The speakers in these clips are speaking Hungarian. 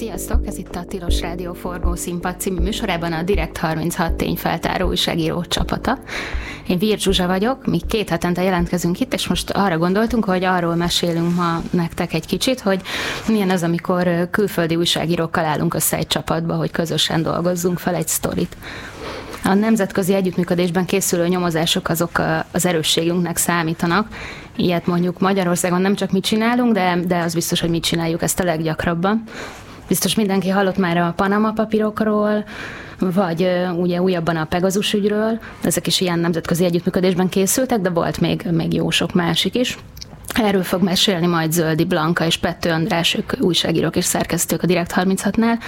Sziasztok! Ez itt a Tilos Rádió Forgó Színpad című műsorában a Direkt 36 tényfeltáró újságíró csapata. Én Vír Zsuzsa vagyok, mi két hetente jelentkezünk itt, és most arra gondoltunk, hogy arról mesélünk ma nektek egy kicsit, hogy milyen az, amikor külföldi újságírókkal állunk össze egy csapatba, hogy közösen dolgozzunk fel egy sztorit. A nemzetközi együttműködésben készülő nyomozások azok az erősségünknek számítanak. Ilyet mondjuk Magyarországon nem csak mi csinálunk, de, de az biztos, hogy mi csináljuk ezt a leggyakrabban. Biztos mindenki hallott már a Panama papírokról, vagy ugye újabban a Pegazus ügyről, ezek is ilyen nemzetközi együttműködésben készültek, de volt még, még jó sok másik is. Erről fog mesélni majd Zöldi Blanka és Pettő András, ők újságírók és szerkesztők a Direkt 36-nál.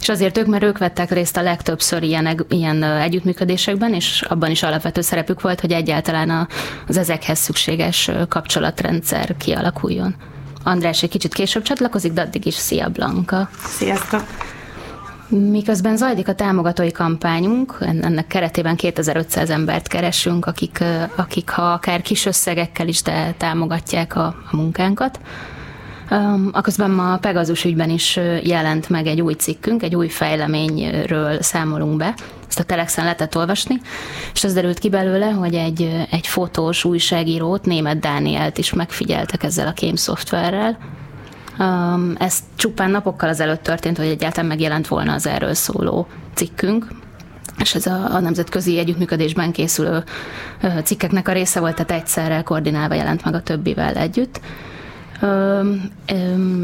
És azért ők, mert ők vettek részt a legtöbbször ilyen, ilyen együttműködésekben, és abban is alapvető szerepük volt, hogy egyáltalán az ezekhez szükséges kapcsolatrendszer kialakuljon. András egy kicsit később csatlakozik, de addig is szia Blanka. Sziasztok! Miközben zajlik a támogatói kampányunk, ennek keretében 2500 embert keresünk, akik, akik ha akár kis összegekkel is, de támogatják a, a munkánkat. Um, aközben ma a Pegazus ügyben is jelent meg egy új cikkünk, egy új fejleményről számolunk be. Ezt a Telexen lehetett olvasni, és az derült ki belőle, hogy egy, egy fotós újságírót, német Dánielt is megfigyeltek ezzel a kém szoftverrel. Um, ez csupán napokkal azelőtt történt, hogy egyáltalán megjelent volna az erről szóló cikkünk, és ez a, a nemzetközi együttműködésben készülő cikkeknek a része volt, tehát egyszerre koordinálva jelent meg a többivel együtt.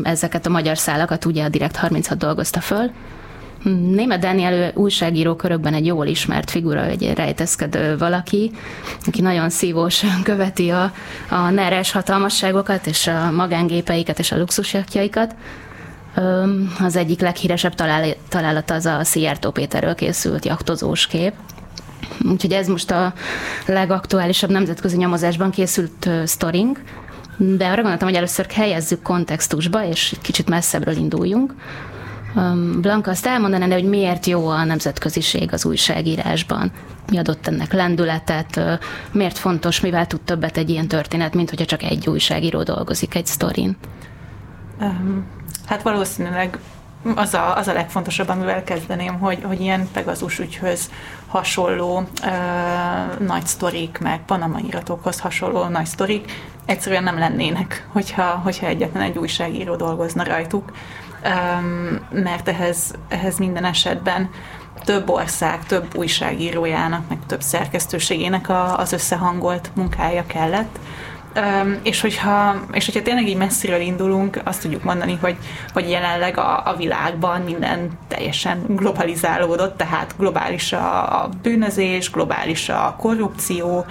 Ezeket a magyar szálakat ugye a Direkt 36 dolgozta föl. Német Dániel újságíró körökben egy jól ismert figura, egy rejtezkedő valaki, aki nagyon szívós követi a, a neres hatalmasságokat és a magángépeiket és a luxusjakjaikat. Az egyik leghíresebb találata az a Szijjártó Péterről készült jaktozós kép. Úgyhogy ez most a legaktuálisabb nemzetközi nyomozásban készült sztorink, de arra gondoltam, hogy először helyezzük kontextusba, és kicsit messzebbről induljunk. Um, Blanka, azt elmondaná, hogy miért jó a nemzetköziség az újságírásban? Mi adott ennek lendületet? Miért fontos, mivel tud többet egy ilyen történet, mint hogyha csak egy újságíró dolgozik egy sztorin? Um, hát valószínűleg az a, az a legfontosabb, amivel kezdeném, hogy, hogy ilyen Pegazus ügyhöz hasonló ö, nagy sztorik, meg Panama iratokhoz hasonló nagy sztorik egyszerűen nem lennének, hogyha, hogyha egyetlen egy újságíró dolgozna rajtuk, mert ehhez, ehhez minden esetben több ország, több újságírójának, meg több szerkesztőségének az összehangolt munkája kellett, és, hogyha, és hogyha tényleg így messziről indulunk, azt tudjuk mondani, hogy, hogy jelenleg a, a világban minden teljesen globalizálódott, tehát globális a, a bűnözés, globális a korrupció,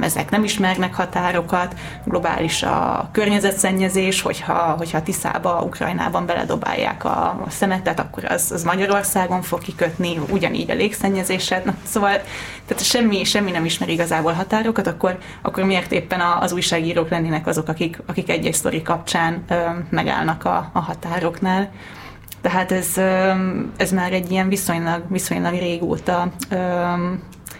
ezek nem ismernek határokat, globális a környezetszennyezés, hogyha, hogyha Tiszába, Ukrajnában beledobálják a, a szemetet, akkor az, az Magyarországon fog kikötni, ugyanígy a légszennyezéset. Na, szóval tehát semmi, semmi nem ismer igazából határokat, akkor, akkor miért éppen az újságírók lennének azok, akik, akik egy-egy sztori kapcsán ö, megállnak a, a határoknál. Tehát ez, ö, ez már egy ilyen viszonylag, viszonylag régóta ö,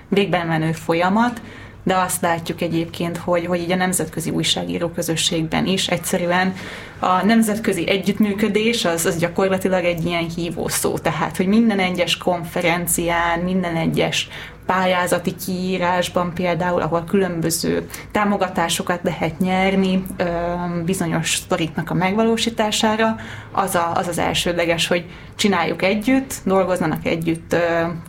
végben menő folyamat, de azt látjuk egyébként, hogy, hogy így a nemzetközi újságíró közösségben is egyszerűen a nemzetközi együttműködés az, az gyakorlatilag egy ilyen hívó szó, tehát hogy minden egyes konferencián, minden egyes pályázati kiírásban például, ahol különböző támogatásokat lehet nyerni bizonyos sztoriknak a megvalósítására, az, a, az az elsődleges, hogy csináljuk együtt, dolgozzanak együtt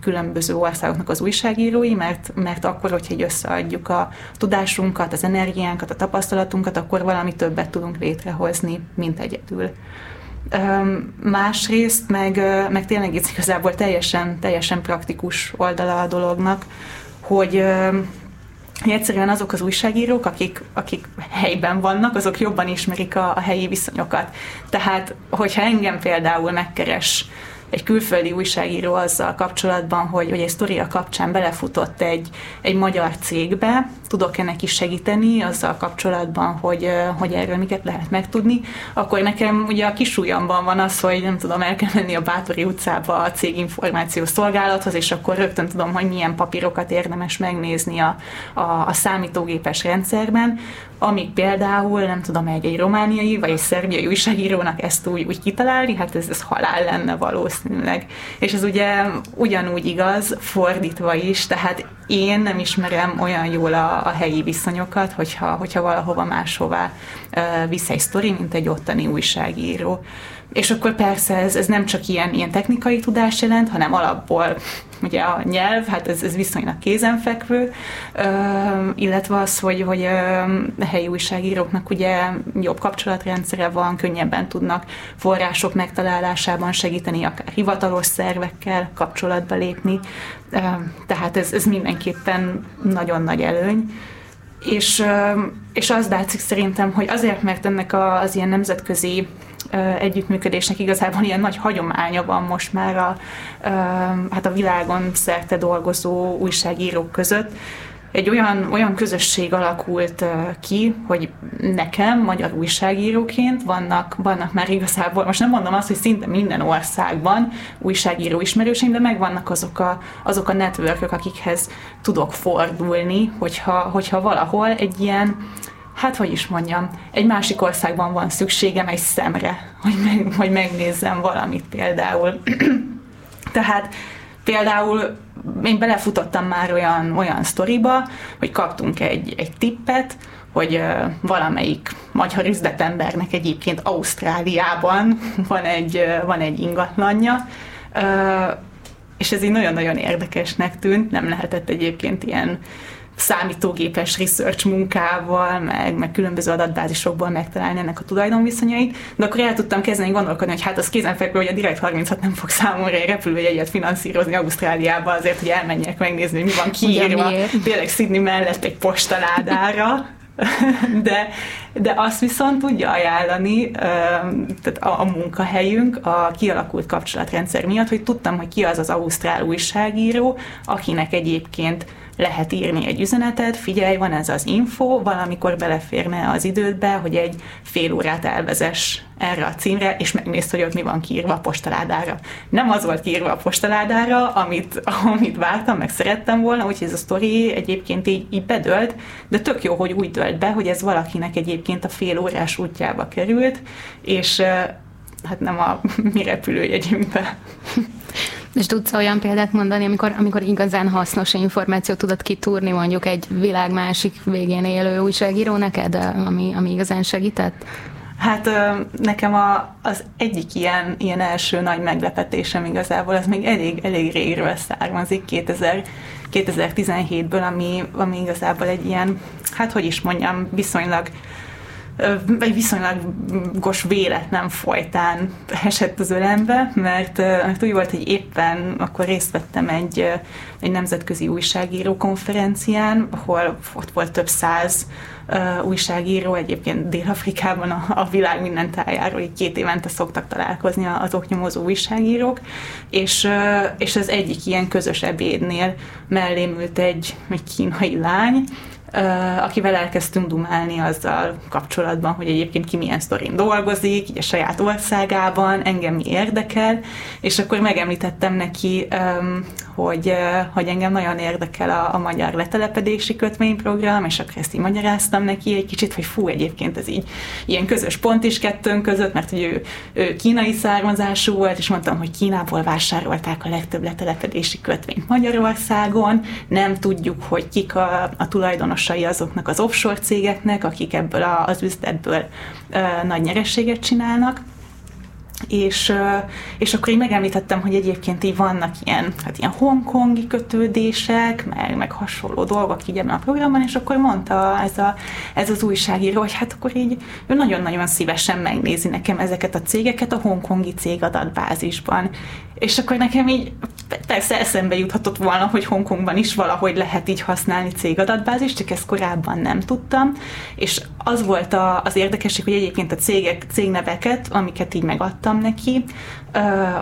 különböző országoknak az újságírói, mert, mert akkor, hogyha így összeadjuk a tudásunkat, az energiánkat, a tapasztalatunkat, akkor valami többet tudunk létrehozni, mint egyedül. Másrészt meg, meg tényleg itt igazából teljesen, teljesen praktikus oldala a dolognak, hogy egyszerűen azok az újságírók, akik, akik helyben vannak, azok jobban ismerik a, a helyi viszonyokat. Tehát, hogyha engem például megkeres egy külföldi újságíró azzal kapcsolatban, hogy, hogy egy sztoria kapcsán belefutott egy, egy magyar cégbe, tudok-e neki segíteni azzal kapcsolatban, hogy, hogy erről miket lehet megtudni, akkor nekem ugye a kisújamban van az, hogy nem tudom, el kell menni a Bátori utcába a céginformációs szolgálathoz, és akkor rögtön tudom, hogy milyen papírokat érdemes megnézni a, a, a számítógépes rendszerben, amíg például, nem tudom, egy, egy romániai vagy egy szerbiai újságírónak ezt úgy, úgy kitalálni, hát ez, ez halál lenne valószínűleg. És ez ugye ugyanúgy igaz, fordítva is, tehát én nem ismerem olyan jól a, a helyi viszonyokat, hogyha, hogyha valahova máshová uh, visz egy sztori, mint egy ottani újságíró. És akkor persze ez, ez nem csak ilyen, ilyen technikai tudás jelent, hanem alapból ugye a nyelv, hát ez, ez viszonylag kézenfekvő, illetve az, hogy, hogy a helyi újságíróknak ugye jobb kapcsolatrendszere van, könnyebben tudnak források megtalálásában segíteni, akár hivatalos szervekkel kapcsolatba lépni, tehát ez, ez mindenképpen nagyon nagy előny. És, és az látszik szerintem, hogy azért, mert ennek az ilyen nemzetközi együttműködésnek igazából ilyen nagy hagyománya van most már a, hát a világon szerte dolgozó újságírók között. Egy olyan, olyan közösség alakult ki, hogy nekem, magyar újságíróként vannak, vannak már igazából, most nem mondom azt, hogy szinte minden országban újságíró ismerőseim, de megvannak azok a, azok a networkök, akikhez tudok fordulni, hogyha, hogyha valahol egy ilyen hát hogy is mondjam, egy másik országban van szükségem egy szemre, hogy, meg, hogy megnézzem valamit például. Tehát például én belefutottam már olyan, olyan sztoriba, hogy kaptunk egy, egy tippet, hogy uh, valamelyik magyar üzletembernek egyébként Ausztráliában van egy, uh, van egy ingatlanja, uh, és ez így nagyon-nagyon érdekesnek tűnt, nem lehetett egyébként ilyen számítógépes research munkával, meg, meg különböző adatbázisokból megtalálni ennek a tulajdonviszonyait, de akkor el tudtam kezdeni gondolkodni, hogy hát az kézenfekvő, hogy a Direct 36 nem fog számomra egy repülőjegyet finanszírozni Ausztráliába azért, hogy elmenjek megnézni, hogy mi van kiírva, tényleg Sydney mellett egy postaládára, de, de azt viszont tudja ajánlani tehát a, a munkahelyünk a kialakult kapcsolatrendszer miatt, hogy tudtam, hogy ki az az ausztrál újságíró, akinek egyébként lehet írni egy üzenetet, figyelj, van ez az info, valamikor beleférne az idődbe, hogy egy fél órát elvezes erre a címre, és megnézd, hogy ott mi van kiírva a postaládára. Nem az volt kiírva a postaládára, amit, amit vártam, meg szerettem volna, úgyhogy ez a sztori egyébként így, így bedölt, de tök jó, hogy úgy dölt be, hogy ez valakinek egyébként a fél órás útjába került, és hát nem a mi repülőjegyünkbe. És tudsz olyan példát mondani, amikor, amikor igazán hasznos információt tudod kitúrni mondjuk egy világ másik végén élő újságíró neked, ami, ami igazán segített? Hát nekem a, az egyik ilyen, ilyen első nagy meglepetésem igazából, az még elég, elég régről származik, 2000, 2017-ből, ami, ami igazából egy ilyen, hát hogy is mondjam, viszonylag egy viszonylagos véletlen folytán esett az ölembe, mert, mert úgy volt, hogy éppen akkor részt vettem egy, egy nemzetközi újságíró konferencián, ahol ott volt több száz újságíró, egyébként Dél-Afrikában a, a világ minden tájáról így két évente szoktak találkozni az oknyomozó újságírók, és, és az egyik ilyen közös ebédnél mellém ült egy, egy kínai lány, akivel elkezdtünk dumálni azzal kapcsolatban, hogy egyébként ki milyen sztorin dolgozik, így a saját országában, engem mi érdekel, és akkor megemlítettem neki, hogy, hogy engem nagyon érdekel a, a magyar letelepedési kötvényprogram, és akkor ezt így magyaráztam neki egy kicsit, hogy fú, egyébként ez így ilyen közös pont is kettőnk között, mert hogy ő, ő kínai származású volt, és mondtam, hogy Kínából vásárolták a legtöbb letelepedési kötvényt Magyarországon, nem tudjuk, hogy kik a, a tulajdonosai azoknak az offshore cégeknek, akik ebből a, az üzletből nagy nyerességet csinálnak, és, és akkor én megemlítettem, hogy egyébként így vannak ilyen, hát ilyen hongkongi kötődések, meg, meg hasonló dolgok így ebben a programban, és akkor mondta ez, a, ez az újságíró, hogy hát akkor így ő nagyon-nagyon szívesen megnézi nekem ezeket a cégeket a hongkongi cég adatbázisban. És akkor nekem így persze eszembe juthatott volna, hogy Hongkongban is valahogy lehet így használni cégadatbázis, csak ezt korábban nem tudtam, és az volt a, az érdekesség, hogy egyébként a cégek, cégneveket, amiket így megadtam neki,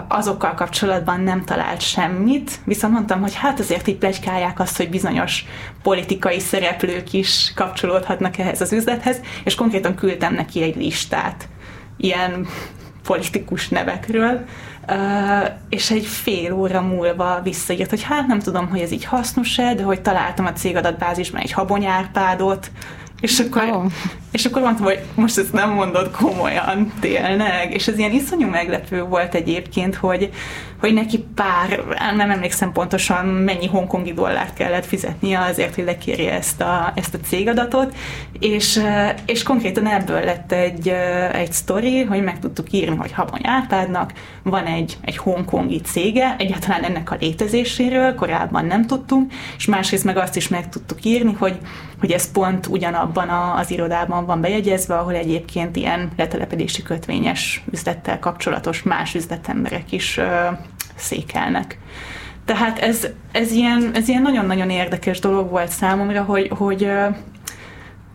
azokkal kapcsolatban nem talált semmit, viszont mondtam, hogy hát azért így plegykálják azt, hogy bizonyos politikai szereplők is kapcsolódhatnak ehhez az üzlethez, és konkrétan küldtem neki egy listát ilyen politikus nevekről, és egy fél óra múlva visszaírt, hogy hát nem tudom, hogy ez így hasznos-e, de hogy találtam a cégadatbázisban egy habonyárpádot, és akkor, oh. és akkor mondtam, hogy most ezt nem mondod komolyan, tényleg. És ez ilyen iszonyú meglepő volt egyébként, hogy, hogy neki pár, nem emlékszem pontosan mennyi hongkongi dollárt kellett fizetnie azért, hogy lekérje ezt a, ezt a cégadatot, és, és konkrétan ebből lett egy, egy sztori, hogy meg tudtuk írni, hogy Habony Árpádnak van egy, egy hongkongi cége, egyáltalán ennek a létezéséről korábban nem tudtunk, és másrészt meg azt is meg tudtuk írni, hogy, hogy ez pont ugyanabban a, az irodában van bejegyezve, ahol egyébként ilyen letelepedési kötvényes üzlettel kapcsolatos más üzletemberek is székelnek. Tehát ez, ez, ilyen, ez ilyen nagyon-nagyon érdekes dolog volt számomra, hogy, hogy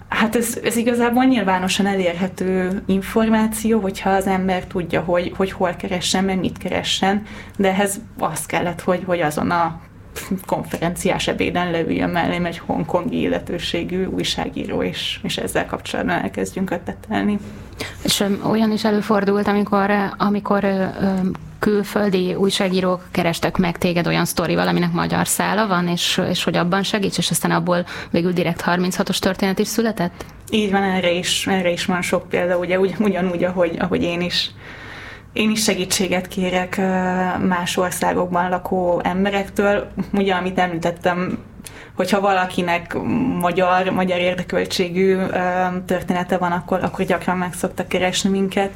hát ez, ez igazából nyilvánosan elérhető információ, hogyha az ember tudja, hogy, hogy hol keressen, meg mit keressen, de ehhez az kellett, hogy, hogy azon a konferenciás ebéden leüljön mellém egy hongkongi illetőségű újságíró, és, és ezzel kapcsolatban elkezdjünk ötletelni. És olyan is előfordult, amikor, amikor külföldi újságírók kerestek meg téged olyan sztorival, aminek magyar szála van, és, és hogy abban segíts, és aztán abból végül direkt 36-os történet is született? Így van, erre is, erre is van sok példa, ugye ugy, ugyanúgy, ahogy, ahogy én is én is segítséget kérek más országokban lakó emberektől. Ugye, amit említettem, hogyha valakinek magyar, magyar érdekeltségű története van, akkor, akkor gyakran meg szoktak keresni minket.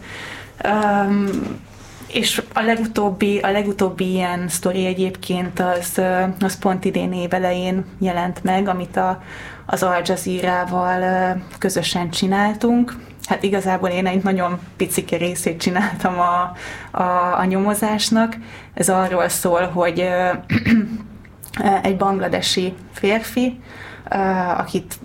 És a legutóbbi, a legutóbbi ilyen sztori egyébként az, az pont idén évelején jelent meg, amit a, az Al közösen csináltunk. Hát igazából én egy nagyon picike részét csináltam a, a, a nyomozásnak. Ez arról szól, hogy egy bangladesi férfi, akit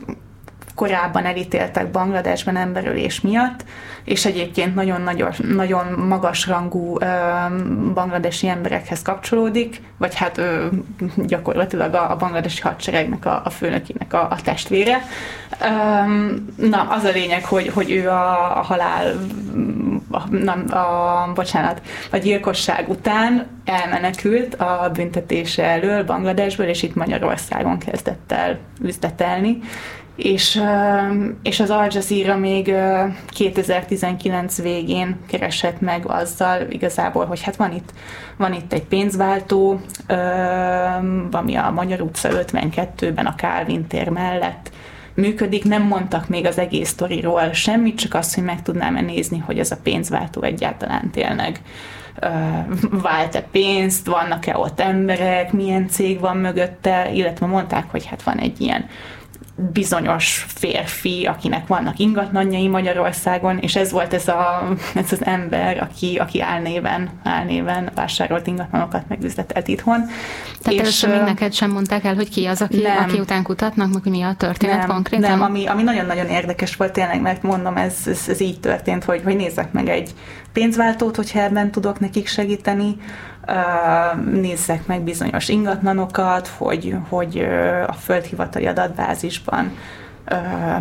korábban elítéltek Bangladesben emberölés miatt, és egyébként nagyon, nagyon, nagyon magas rangú bangladesi emberekhez kapcsolódik, vagy hát ö, gyakorlatilag a, a bangladesi hadseregnek a, a főnökének a, a testvére. na, az a lényeg, hogy, hogy ő a, a halál, a, nem, a, bocsánat, a gyilkosság után elmenekült a büntetése elől Bangladesből, és itt Magyarországon kezdett el üzletelni, és, és az Al Jazeera még 2019 végén keresett meg azzal igazából, hogy hát van itt, van itt egy pénzváltó, ami a Magyar utca 52-ben a Calvin tér mellett működik, nem mondtak még az egész sztoriról semmit, csak azt, hogy meg tudnám-e nézni, hogy ez a pénzváltó egyáltalán tényleg vált-e pénzt, vannak-e ott emberek, milyen cég van mögötte, illetve mondták, hogy hát van egy ilyen bizonyos férfi, akinek vannak ingatlanjai Magyarországon, és ez volt ez, a, ez az ember, aki, aki álnéven, álnéven vásárolt ingatlanokat, meg üzletelt itthon. Tehát és, először még neked sem mondták el, hogy ki az, aki, nem, aki után kutatnak, meg hogy mi a történet nem, konkrétan? Nem, ami, ami nagyon-nagyon érdekes volt tényleg, mert mondom, ez, ez, ez így történt, hogy, hogy nézzek meg egy pénzváltót, hogyha ebben tudok nekik segíteni, nézzek meg bizonyos ingatlanokat, hogy, hogy a földhivatali adatbázisban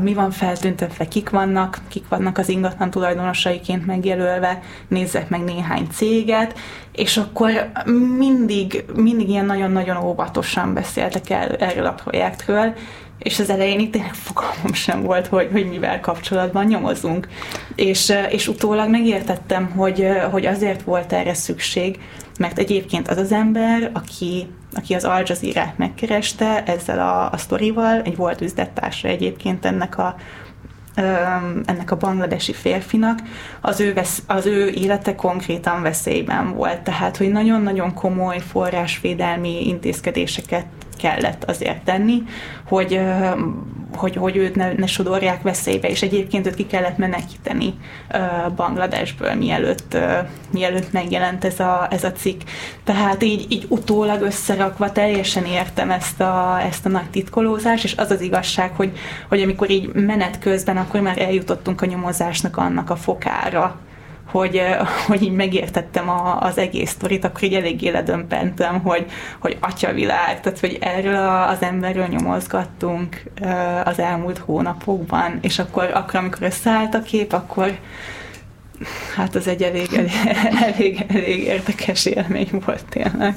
mi van feltüntetve, kik vannak, kik vannak az ingatlan tulajdonosaiként megjelölve, nézzek meg néhány céget, és akkor mindig, mindig ilyen nagyon-nagyon óvatosan beszéltek el erről a projektről, és az elején itt tényleg fogalmam sem volt, hogy, hogy mivel kapcsolatban nyomozunk. És, és utólag megértettem, hogy, hogy azért volt erre szükség, mert egyébként az az ember, aki, aki az Al jazeera megkereste ezzel a, a sztorival, egy volt üzlettársa egyébként ennek a, ennek a bangladesi férfinak, az ő, vesz, az ő élete konkrétan veszélyben volt. Tehát, hogy nagyon-nagyon komoly forrásvédelmi intézkedéseket kellett azért tenni, hogy, hogy, hogy őt ne, ne sodorják veszélybe, és egyébként őt ki kellett menekíteni Bangladesből, mielőtt, mielőtt megjelent ez a, ez a cikk. Tehát így, így utólag összerakva teljesen értem ezt a, ezt a nagy titkolózást, és az az igazság, hogy, hogy amikor így menet közben, akkor már eljutottunk a nyomozásnak annak a fokára, hogy, hogy így megértettem a, az egész sztorit, akkor így eléggé ledömpentem, hogy, hogy atyavilág, tehát hogy erről az emberről nyomozgattunk az elmúlt hónapokban, és akkor, akkor amikor összeállt a kép, akkor hát az egy elég, elég, elég, elég érdekes élmény volt tényleg.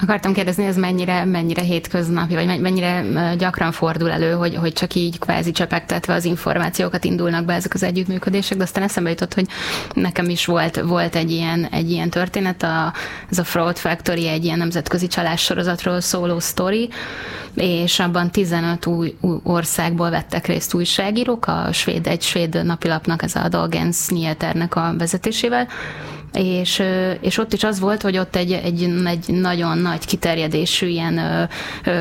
Akartam kérdezni, ez mennyire, mennyire hétköznapi, vagy mennyire gyakran fordul elő, hogy, hogy csak így kvázi csepegtetve az információkat indulnak be ezek az együttműködések, de aztán eszembe jutott, hogy nekem is volt, volt egy, ilyen, egy ilyen történet, a, ez a Fraud Factory egy ilyen nemzetközi csalás sorozatról szóló sztori, és abban 15 új, országból vettek részt újságírók, a svéd, egy svéd napilapnak, ez a Dagens Nyheternek a vezetésével, és, és ott is az volt, hogy ott egy, egy, egy nagyon nagy kiterjedésű ilyen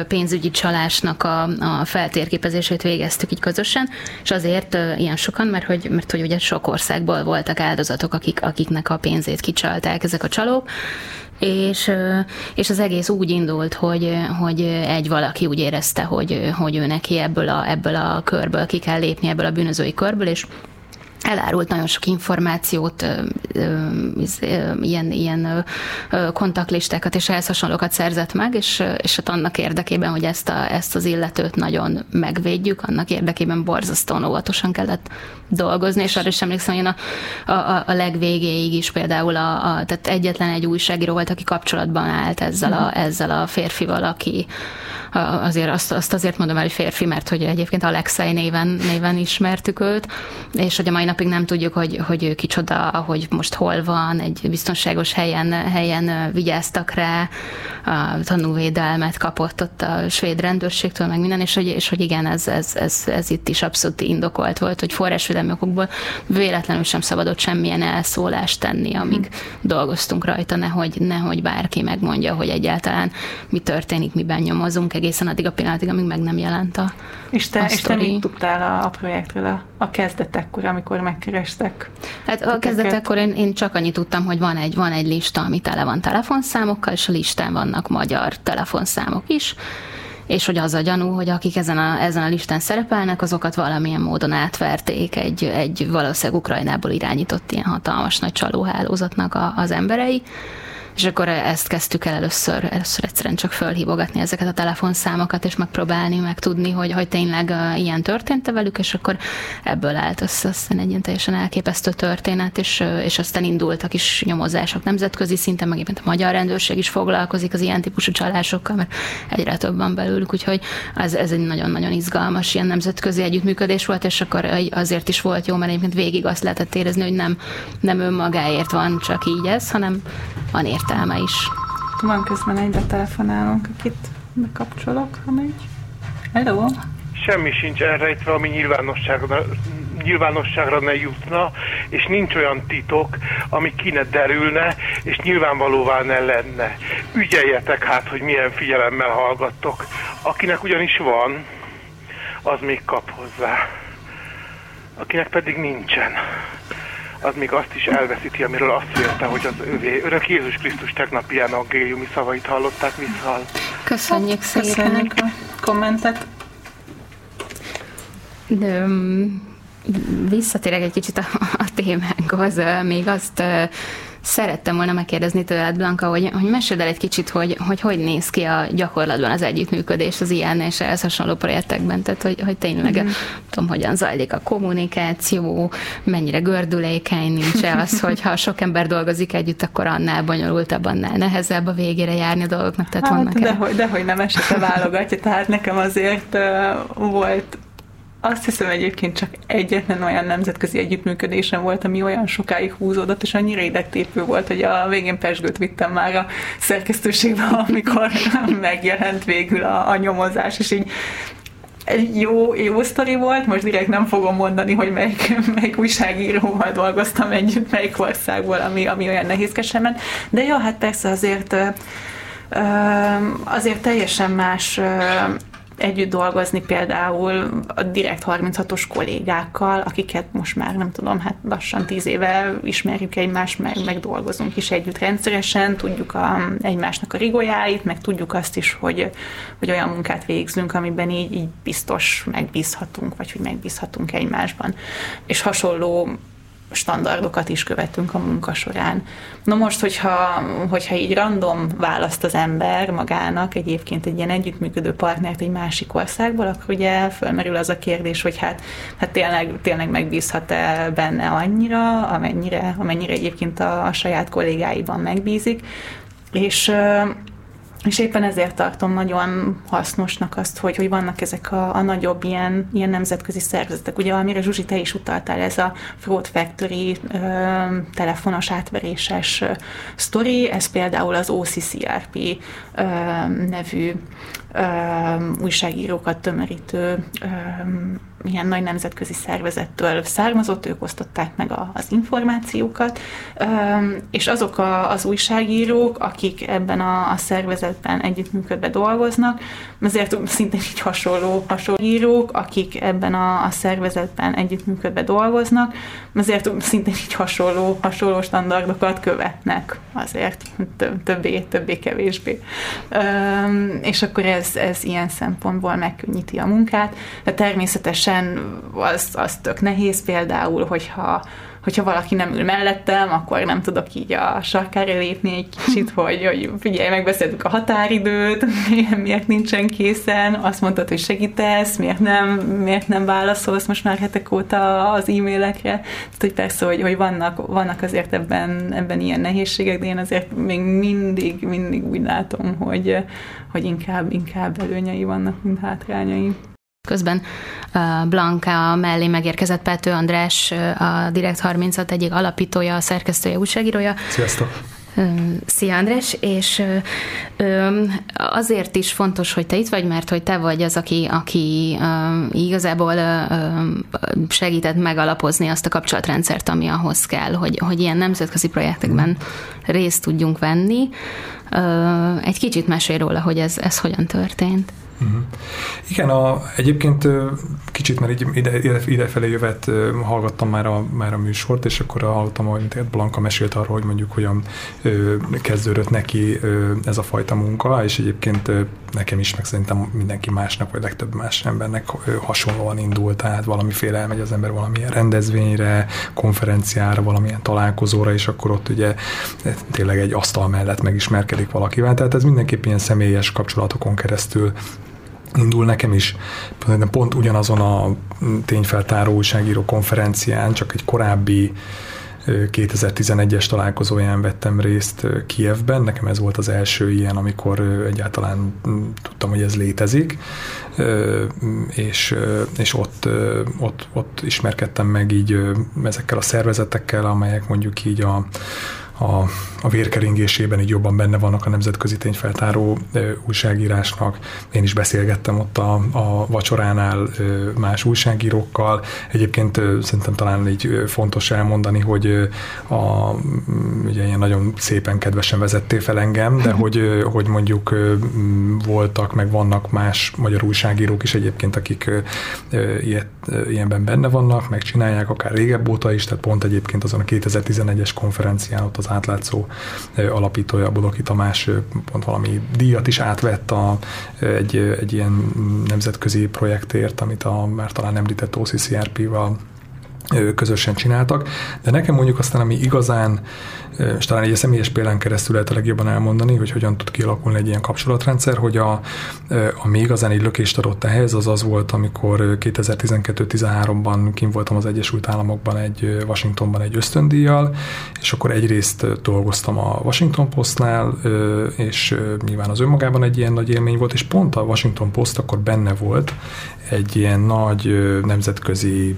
pénzügyi csalásnak a, a feltérképezését végeztük így közösen, és azért ilyen sokan, mert hogy, mert hogy ugye sok országból voltak áldozatok, akik, akiknek a pénzét kicsalták ezek a csalók, és, és az egész úgy indult, hogy, hogy egy valaki úgy érezte, hogy, hogy ő neki ebből a, ebből a körből ki kell lépni, ebből a bűnözői körből, és elárult nagyon sok információt, ilyen, ilyen kontaktlistákat és ehhez hasonlókat szerzett meg, és, és hát annak érdekében, hogy ezt, a, ezt az illetőt nagyon megvédjük, annak érdekében borzasztóan óvatosan kellett dolgozni, és arra is emlékszem, hogy én a, a, a legvégéig is például a, a, tehát egyetlen egy újságíró volt, aki kapcsolatban állt ezzel a, ezzel a férfival, aki, azért azt, azt azért mondom el, hogy férfi, mert hogy egyébként Alexei néven, néven ismertük őt, és hogy a mai napig nem tudjuk, hogy, hogy ő kicsoda, hogy most hol van, egy biztonságos helyen, helyen vigyáztak rá, a tanúvédelmet kapott ott a svéd rendőrségtől, meg minden, és hogy, és hogy igen, ez, ez, ez, ez itt is abszolút indokolt volt, hogy forrásvédelmi okokból véletlenül sem szabadott semmilyen elszólást tenni, amíg hmm. dolgoztunk rajta, nehogy, nehogy bárki megmondja, hogy egyáltalán mi történik, miben nyomozunk, egészen addig a pillanatig, amíg meg nem jelent a És te, a és te mit tudtál a, a projektről a, a kezdetekkor, amikor megkerestek? Hát a kezdetekkor én, én csak annyit tudtam, hogy van egy, van egy lista, ami tele van telefonszámokkal, és a listán vannak magyar telefonszámok is, és hogy az a gyanú, hogy akik ezen a, ezen a listán szerepelnek, azokat valamilyen módon átverték egy, egy valószínűleg Ukrajnából irányított ilyen hatalmas nagy csalóhálózatnak a, az emberei, és akkor ezt kezdtük el először, először egyszerűen csak fölhívogatni ezeket a telefonszámokat, és megpróbálni, meg tudni, hogy, hogy tényleg ilyen történt velük, és akkor ebből állt össze aztán egy ilyen teljesen elképesztő történet, és, és aztán indultak is nyomozások nemzetközi szinten, meg a magyar rendőrség is foglalkozik az ilyen típusú csalásokkal, mert egyre több van belőlük, úgyhogy ez, ez egy nagyon-nagyon izgalmas ilyen nemzetközi együttműködés volt, és akkor azért is volt jó, mert egyébként végig azt lehetett érezni, hogy nem, nem önmagáért van csak így ez, hanem van értelme is. Van közben egy betelefonálunk, akit bekapcsolok, ha megy. Hello! Semmi sincs elrejtve, ami nyilvánosságra, nyilvánosságra ne jutna, és nincs olyan titok, ami ki ne derülne, és nyilvánvalóvá ne lenne. Ügyeljetek hát, hogy milyen figyelemmel hallgattok. Akinek ugyanis van, az még kap hozzá. Akinek pedig nincsen, az még azt is elveszíti, amiről azt vélte, hogy az övé. Örök Jézus Krisztus tegnapi ilyen angéliumi szavait hallották vissza. Köszönjük szépen. Köszönjük a kommentet. De, visszatérek egy kicsit a, a témánkhoz. Még azt Szerettem volna megkérdezni tőled, Blanka, hogy, hogy meséld el egy kicsit, hogy, hogy hogy néz ki a gyakorlatban az együttműködés az ilyen és ehhez hasonló projektekben, tehát hogy, hogy tényleg mm. tudom, hogyan zajlik a kommunikáció, mennyire gördülékeny, nincs-e az, hogy ha sok ember dolgozik együtt, akkor annál bonyolultabb, annál nehezebb a végére járni a dolgoknak, tehát hát, vannak dehogy, dehogy nem esete válogatja, tehát nekem azért uh, volt azt hiszem egyébként csak egyetlen olyan nemzetközi együttműködésem volt, ami olyan sokáig húzódott, és annyira idegtépő volt, hogy a végén pesgőt vittem már a szerkesztőségbe, amikor megjelent végül a, a nyomozás, és így egy jó, jó sztori volt, most direkt nem fogom mondani, hogy melyik, melyik újságíróval dolgoztam együtt, melyik országból, ami, ami olyan nehézkesen ment. De jó, hát persze azért azért teljesen más együtt dolgozni például a Direkt 36-os kollégákkal, akiket most már nem tudom, hát lassan tíz éve ismerjük egymást, meg, meg dolgozunk is együtt rendszeresen, tudjuk a, egymásnak a rigójáit, meg tudjuk azt is, hogy, hogy olyan munkát végzünk, amiben így, így biztos megbízhatunk, vagy hogy megbízhatunk egymásban. És hasonló standardokat is követünk a munka során. Na most, hogyha, hogyha így random választ az ember magának egyébként egy ilyen együttműködő partnert egy másik országból, akkor ugye fölmerül az a kérdés, hogy hát, hát tényleg, tényleg megbízhat-e benne annyira, amennyire, amennyire egyébként a, a saját kollégáiban megbízik. És és éppen ezért tartom nagyon hasznosnak azt, hogy, hogy vannak ezek a, a nagyobb ilyen, ilyen nemzetközi szervezetek. Ugye, amire Zsuzsi, te is utaltál, ez a Fraud Factory ö, telefonos átveréses ö, sztori, ez például az OCCRP ö, nevű ö, újságírókat tömörítő ö, ilyen nagy nemzetközi szervezettől származott, ők osztották meg a, az információkat, és azok a, az újságírók, akik ebben a, a szervezetben együttműködve dolgoznak, ezért szintén így hasonló, hasonló írók, akik ebben a, a szervezetben együttműködve dolgoznak, ezért szintén így hasonló, hasonló standardokat követnek azért többé, többé kevésbé. És akkor ez, ez ilyen szempontból megkönnyíti a munkát, de természetesen természetesen az, az tök nehéz például, hogyha hogyha valaki nem ül mellettem, akkor nem tudok így a sarkára lépni egy kicsit, hogy, hogy figyelj, megbeszéltük a határidőt, miért nincsen készen, azt mondtad, hogy segítesz, miért nem, miért nem válaszolsz most már hetek óta az e-mailekre. Tehát, hogy persze, hogy, hogy vannak, vannak azért ebben, ebben ilyen nehézségek, de én azért még mindig, mindig úgy látom, hogy, hogy inkább, inkább előnyei vannak, mint hátrányai. Közben Blanka mellé megérkezett Pető András, a Direkt 36 egyik alapítója, szerkesztője, újságírója. Sziasztok! Szia András, és azért is fontos, hogy te itt vagy, mert hogy te vagy az, aki, aki igazából segített megalapozni azt a kapcsolatrendszert, ami ahhoz kell, hogy, hogy ilyen nemzetközi projektekben részt tudjunk venni. Egy kicsit mesél róla, hogy ez, ez hogyan történt. Uh-huh. Igen, a, egyébként kicsit már így ide, ide, idefelé jövet hallgattam már a, már a műsort, és akkor hallottam, hogy Blanka mesélt arról, hogy mondjuk hogyan ö, kezdődött neki ö, ez a fajta munka, és egyébként nekem is, meg szerintem mindenki másnak, vagy legtöbb más embernek hasonlóan indult, tehát valamiféle elmegy az ember valamilyen rendezvényre, konferenciára, valamilyen találkozóra, és akkor ott ugye tényleg egy asztal mellett megismerkedik valakivel, tehát ez mindenképp ilyen személyes kapcsolatokon keresztül indul nekem is. Pont ugyanazon a tényfeltáró újságíró konferencián, csak egy korábbi 2011-es találkozóján vettem részt Kievben, nekem ez volt az első ilyen, amikor egyáltalán tudtam, hogy ez létezik, és, és ott, ott, ott ismerkedtem meg így ezekkel a szervezetekkel, amelyek mondjuk így a, a, a vérkeringésében így jobban benne vannak a nemzetközi tényfeltáró újságírásnak. Én is beszélgettem ott a, a vacsoránál más újságírókkal. Egyébként szerintem talán így fontos elmondani, hogy a, ugye ilyen nagyon szépen kedvesen vezettél fel engem, de hogy, hogy mondjuk voltak, meg vannak más magyar újságírók is egyébként, akik ilyet, ilyenben benne vannak, megcsinálják akár régebb óta is, tehát pont egyébként azon a 2011-es konferencián ott az átlátszó alapítója, Budoki Tamás pont valami díjat is átvett a, egy, egy ilyen nemzetközi projektért, amit a már talán említett OCCRP-val közösen csináltak, de nekem mondjuk aztán, ami igazán, és talán egy személyes példán keresztül lehet a legjobban elmondani, hogy hogyan tud kialakulni egy ilyen kapcsolatrendszer, hogy a, ami igazán egy lökést adott ehhez, az az volt, amikor 2012-13-ban kim voltam az Egyesült Államokban egy Washingtonban egy ösztöndíjjal, és akkor egyrészt dolgoztam a Washington Postnál, és nyilván az önmagában egy ilyen nagy élmény volt, és pont a Washington Post akkor benne volt egy ilyen nagy nemzetközi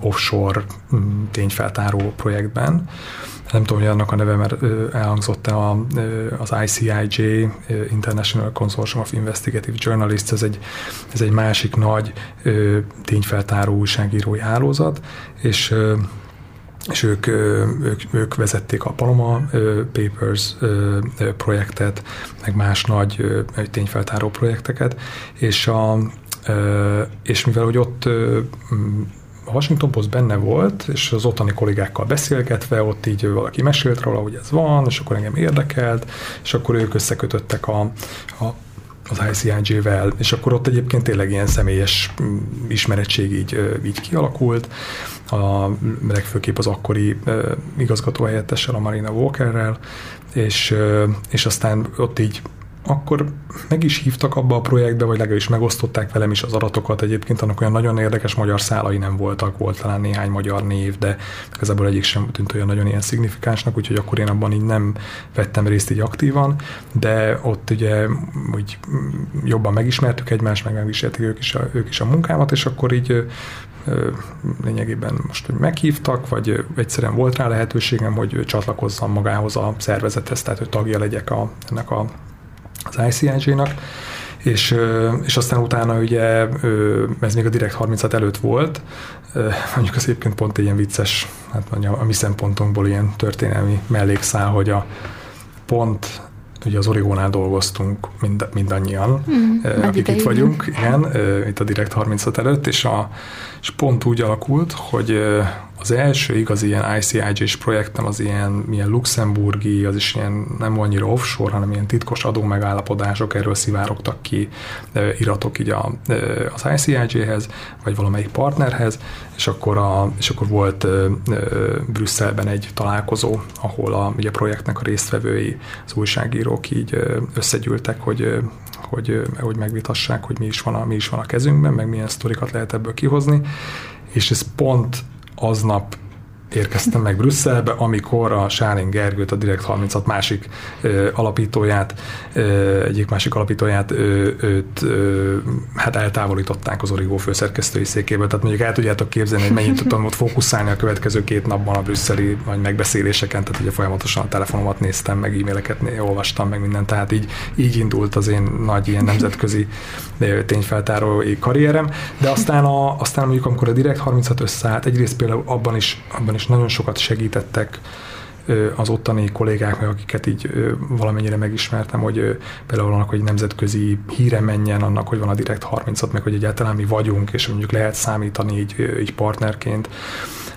offshore mm, tényfeltáró projektben. Nem tudom, hogy annak a neve, mert elhangzott-e az ICIJ, International Consortium of Investigative Journalists, ez egy, ez egy másik nagy tényfeltáró újságírói hálózat, és és ők, ők, ők vezették a Panama Papers projektet, meg más nagy tényfeltáró projekteket, és, a, és mivel hogy ott a Washington Post benne volt, és az ottani kollégákkal beszélgetve, ott így valaki mesélt róla, hogy ez van, és akkor engem érdekelt, és akkor ők összekötöttek a, a az ICIG-vel, és akkor ott egyébként tényleg ilyen személyes mm, ismerettség így, így kialakult, a, legfőképp az akkori igazgatóhelyettessel, a Marina Walkerrel, és, és aztán ott így akkor meg is hívtak abba a projektbe, vagy legalábbis megosztották velem is az adatokat. Egyébként annak olyan nagyon érdekes magyar szálai nem voltak, volt talán néhány magyar név, de igazából egyik sem tűnt olyan nagyon ilyen szignifikánsnak, úgyhogy akkor én abban így nem vettem részt így aktívan, de ott ugye úgy jobban megismertük egymást, meg megismerték ők is a, ők is a munkámat, és akkor így lényegében most hogy meghívtak, vagy egyszerűen volt rá lehetőségem, hogy csatlakozzam magához a szervezethez, tehát hogy tagja legyek a, ennek a az ICIG-nak, és, és aztán utána ugye ez még a Direct 36 előtt volt, mondjuk az egyébként pont egy ilyen vicces, hát mondjam, a mi szempontunkból ilyen történelmi mellékszál, hogy a pont ugye az Origónál dolgoztunk mind, mindannyian, mm, akik itt vagyunk, igen, itt a Direct 36 előtt, és, a, és pont úgy alakult, hogy az első igazi ilyen ICIG-s projektem az ilyen, milyen luxemburgi, az is ilyen nem annyira offshore, hanem ilyen titkos adó megállapodások, erről szivárogtak ki iratok így a, az ICIG-hez, vagy valamelyik partnerhez, és akkor, a, és akkor volt Brüsszelben egy találkozó, ahol a, ugye a projektnek a résztvevői, az újságírók így összegyűltek, hogy hogy, hogy megvitassák, hogy mi is, van a, mi is van a kezünkben, meg milyen sztorikat lehet ebből kihozni, és ez pont aznap érkeztem meg Brüsszelbe, amikor a Sárin Gergőt, a Direkt 36 másik ö, alapítóját, ö, egyik másik alapítóját ö, őt ö, hát eltávolították az Origó főszerkesztői székéből. Tehát mondjuk el tudjátok képzelni, hogy mennyit tudtam ott fókuszálni a következő két napban a brüsszeli vagy megbeszéléseken, tehát ugye folyamatosan a telefonomat néztem, meg e-maileket olvastam, meg minden, tehát így, így indult az én nagy ilyen nemzetközi tényfeltárói karrierem, de aztán, a, aztán mondjuk amikor a Direkt 36 összeállt, egyrészt például abban is, abban is nagyon sokat segítettek az ottani kollégák, meg akiket így valamennyire megismertem, hogy például annak, hogy nemzetközi híre menjen, annak, hogy van a Direkt 30 meg hogy egyáltalán mi vagyunk, és mondjuk lehet számítani így, így partnerként.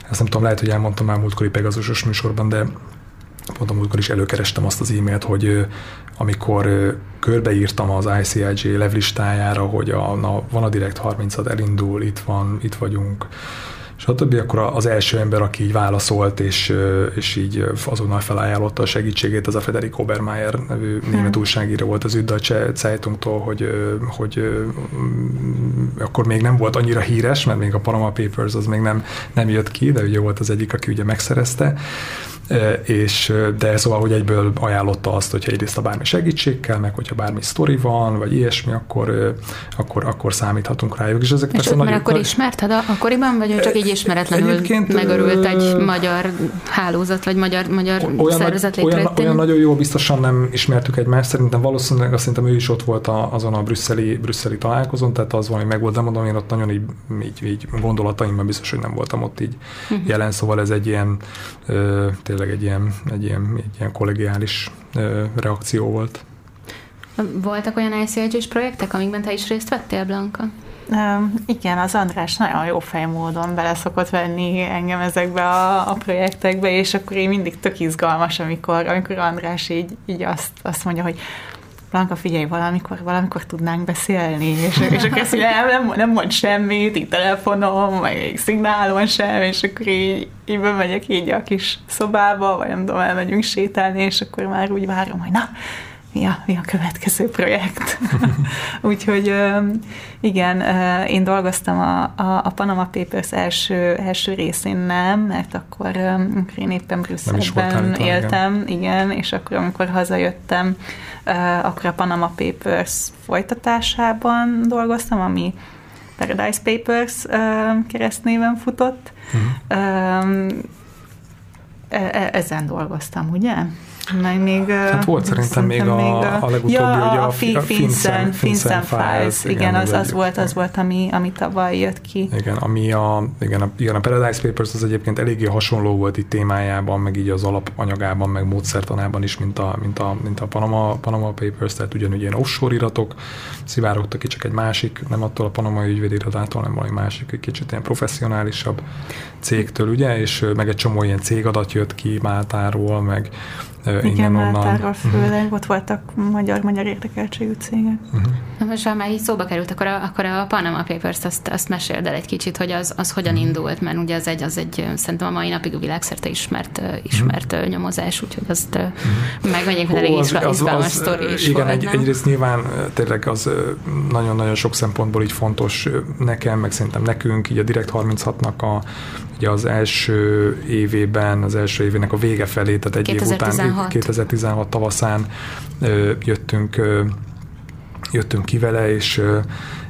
Ezt nem tudom, lehet, hogy elmondtam már múltkori Pegazusos műsorban, de pont a múltkor is előkerestem azt az e-mailt, hogy amikor körbeírtam az ICIG levlistájára, hogy a, na, van a Direkt 30 elindul, itt van, itt vagyunk, stb. Akkor az első ember, aki így válaszolt, és, és így azonnal felajánlotta a segítségét, az a Federico Obermeier nevű hmm. német újságíró volt az Üddeutsche Zeitungtól, hogy, hogy akkor még nem volt annyira híres, mert még a Panama Papers az még nem, nem jött ki, de ugye volt az egyik, aki ugye megszerezte, és de szóval, hogy egyből ajánlotta azt, hogyha egyrészt a bármi segítség kell, meg hogyha bármi sztori van, vagy ilyesmi, akkor, akkor, akkor számíthatunk rájuk. És, ezek és persze nagyon, akkor ismerted akkoriban, vagy csak így ismeretlenül Egyébként, megörült egy magyar hálózat, vagy magyar, magyar olyan, szervezet olyan, olyan nagyon jó biztosan nem ismertük egymást, szerintem valószínűleg azt szerintem ő is ott volt a, azon a brüsszeli, brüsszeli találkozón, tehát az valami meg volt, de mondom, én ott nagyon így, így, így gondolataimban biztos, hogy nem voltam ott így uh-huh. jelen, szóval ez egy ilyen tényleg tényleg egy ilyen, egy ilyen, egy ilyen kollegiális reakció volt. Voltak olyan ICLG-s projektek, amikben te is részt vettél, Blanka? Igen, az András nagyon jó fejmódon bele szokott venni engem ezekbe a, a projektekbe, és akkor én mindig tök izgalmas, amikor, amikor András így, így azt, azt mondja, hogy Blanka, figyelj, valamikor, valamikor tudnánk beszélni, és, és akkor ezt nem, nem, nem mond semmit, így telefonom, meg szignálon sem, és akkor így, így bemegyek így a kis szobába, vagy nem tudom, elmegyünk sétálni, és akkor már úgy várom, hogy na, mi a, mi a következő projekt. Úgyhogy igen, én dolgoztam a, a, a Panama Papers első, első részén nem, mert akkor, amikor én éppen Brüsszelben éltem, igen. igen, és akkor amikor hazajöttem, akkor a Panama Papers folytatásában dolgoztam, ami Paradise Papers keresztnéven futott. Uh-huh. Ezen dolgoztam, ugye? Meg még... Hát volt szerintem még a, még a, a legutóbbi, ja, ugye a, a, Fi, a Fincent, Fincent Files, igen, igen az, az, volt, az volt, ami, ami tavaly jött ki. Igen, ami a, igen, a, igen, a Paradise Papers az egyébként eléggé hasonló volt itt témájában, meg így az alapanyagában, meg módszertanában is, mint a, mint a, mint a Panama, Panama Papers, tehát ugyanúgy ilyen offshore iratok szivárogtak ki, csak egy másik, nem attól a panamai ügyvédiratától, hanem valami másik, egy kicsit ilyen professzionálisabb cégtől, ugye, és meg egy csomó ilyen cégadat jött ki Máltáról, meg igen, Máltáról főleg, uh-huh. ott voltak magyar-magyar érdekeltségű cégek. Uh-huh. Na most, ha már így szóba került, akkor a, akkor a Panama Papers, azt, azt meséld el egy kicsit, hogy az, az hogyan uh-huh. indult, mert ugye az egy, az egy szerintem a mai napig a világszerte ismert, ismert uh-huh. nyomozás, úgyhogy azt uh-huh. meg egyébként elég az, izgalmas az, sztori is Igen, volt, egy, egyrészt nyilván tényleg az nagyon-nagyon sok szempontból így fontos nekem, meg szerintem nekünk, így a Direkt 36-nak a ugye az első évében, az első évének a vége felé, tehát egy 2016. év után, 2016 tavaszán jöttünk, jöttünk ki vele, és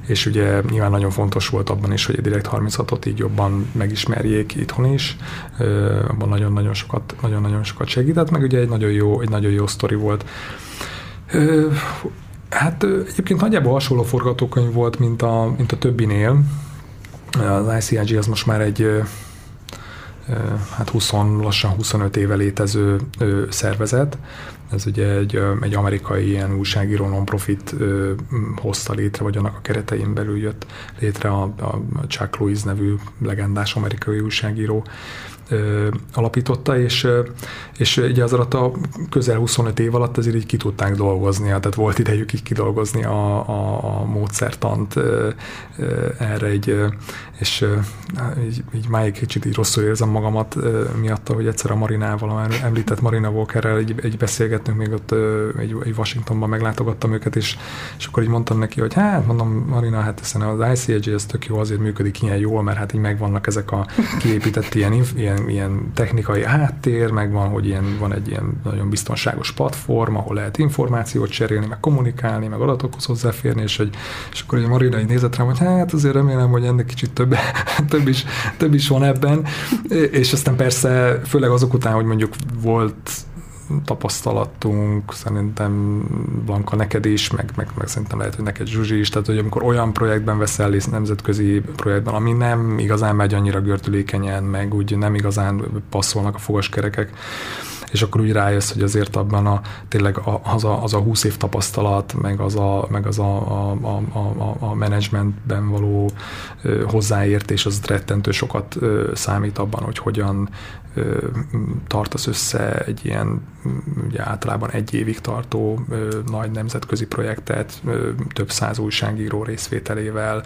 és ugye nyilván nagyon fontos volt abban is, hogy a Direct 36-ot így jobban megismerjék itthon is, abban nagyon-nagyon sokat, nagyon-nagyon sokat segített, meg ugye egy nagyon jó, egy nagyon jó sztori volt. Hát egyébként nagyjából hasonló forgatókönyv volt, mint a, mint a többinél. Az ICIG az most már egy hát 20, lassan 25 éve létező szervezet. Ez ugye egy, egy amerikai ilyen újságíró non-profit hozta létre, vagy annak a keretein belül jött létre a, a Chuck Lewis nevű legendás amerikai újságíró alapította, és, és ugye az alatt a közel 25 év alatt azért így ki tudták dolgozni, tehát volt idejük így kidolgozni a, a, a módszertant erre egy, és így, így máig kicsit így rosszul érzem magamat miatta, hogy egyszer a Marinával, említett Marina Walkerrel egy, egy beszélgettünk, még ott egy, egy Washingtonban meglátogattam őket, és, és akkor így mondtam neki, hogy hát mondom, Marina, hát hiszen az ICAG ez tök jó, azért működik ilyen jól, mert hát így megvannak ezek a kiépített ilyen, ilyen, ilyen technikai háttér, meg van, hogy ilyen, van egy ilyen nagyon biztonságos platform, ahol lehet információt cserélni, meg kommunikálni, meg adatokhoz hozzáférni, és, hogy, és akkor egy Marina így nézett rám, hogy hát azért remélem, hogy ennek kicsit több több, is, több is van ebben, és aztán persze, főleg azok után, hogy mondjuk volt tapasztalatunk, szerintem Blanka neked is, meg, meg, meg szerintem lehet, hogy neked Zsuzsi is, tehát hogy amikor olyan projektben veszel részt, nemzetközi projektben, ami nem igazán megy annyira gördülékenyen, meg úgy nem igazán passzolnak a fogaskerekek, és akkor úgy rájössz, hogy azért abban a, tényleg az a, az a 20 év tapasztalat, meg az a, meg az a, a, a, a, a menedzsmentben való hozzáértés, az rettentő sokat számít abban, hogy hogyan tartasz össze egy ilyen ugye általában egy évig tartó nagy nemzetközi projektet, több száz újságíró részvételével,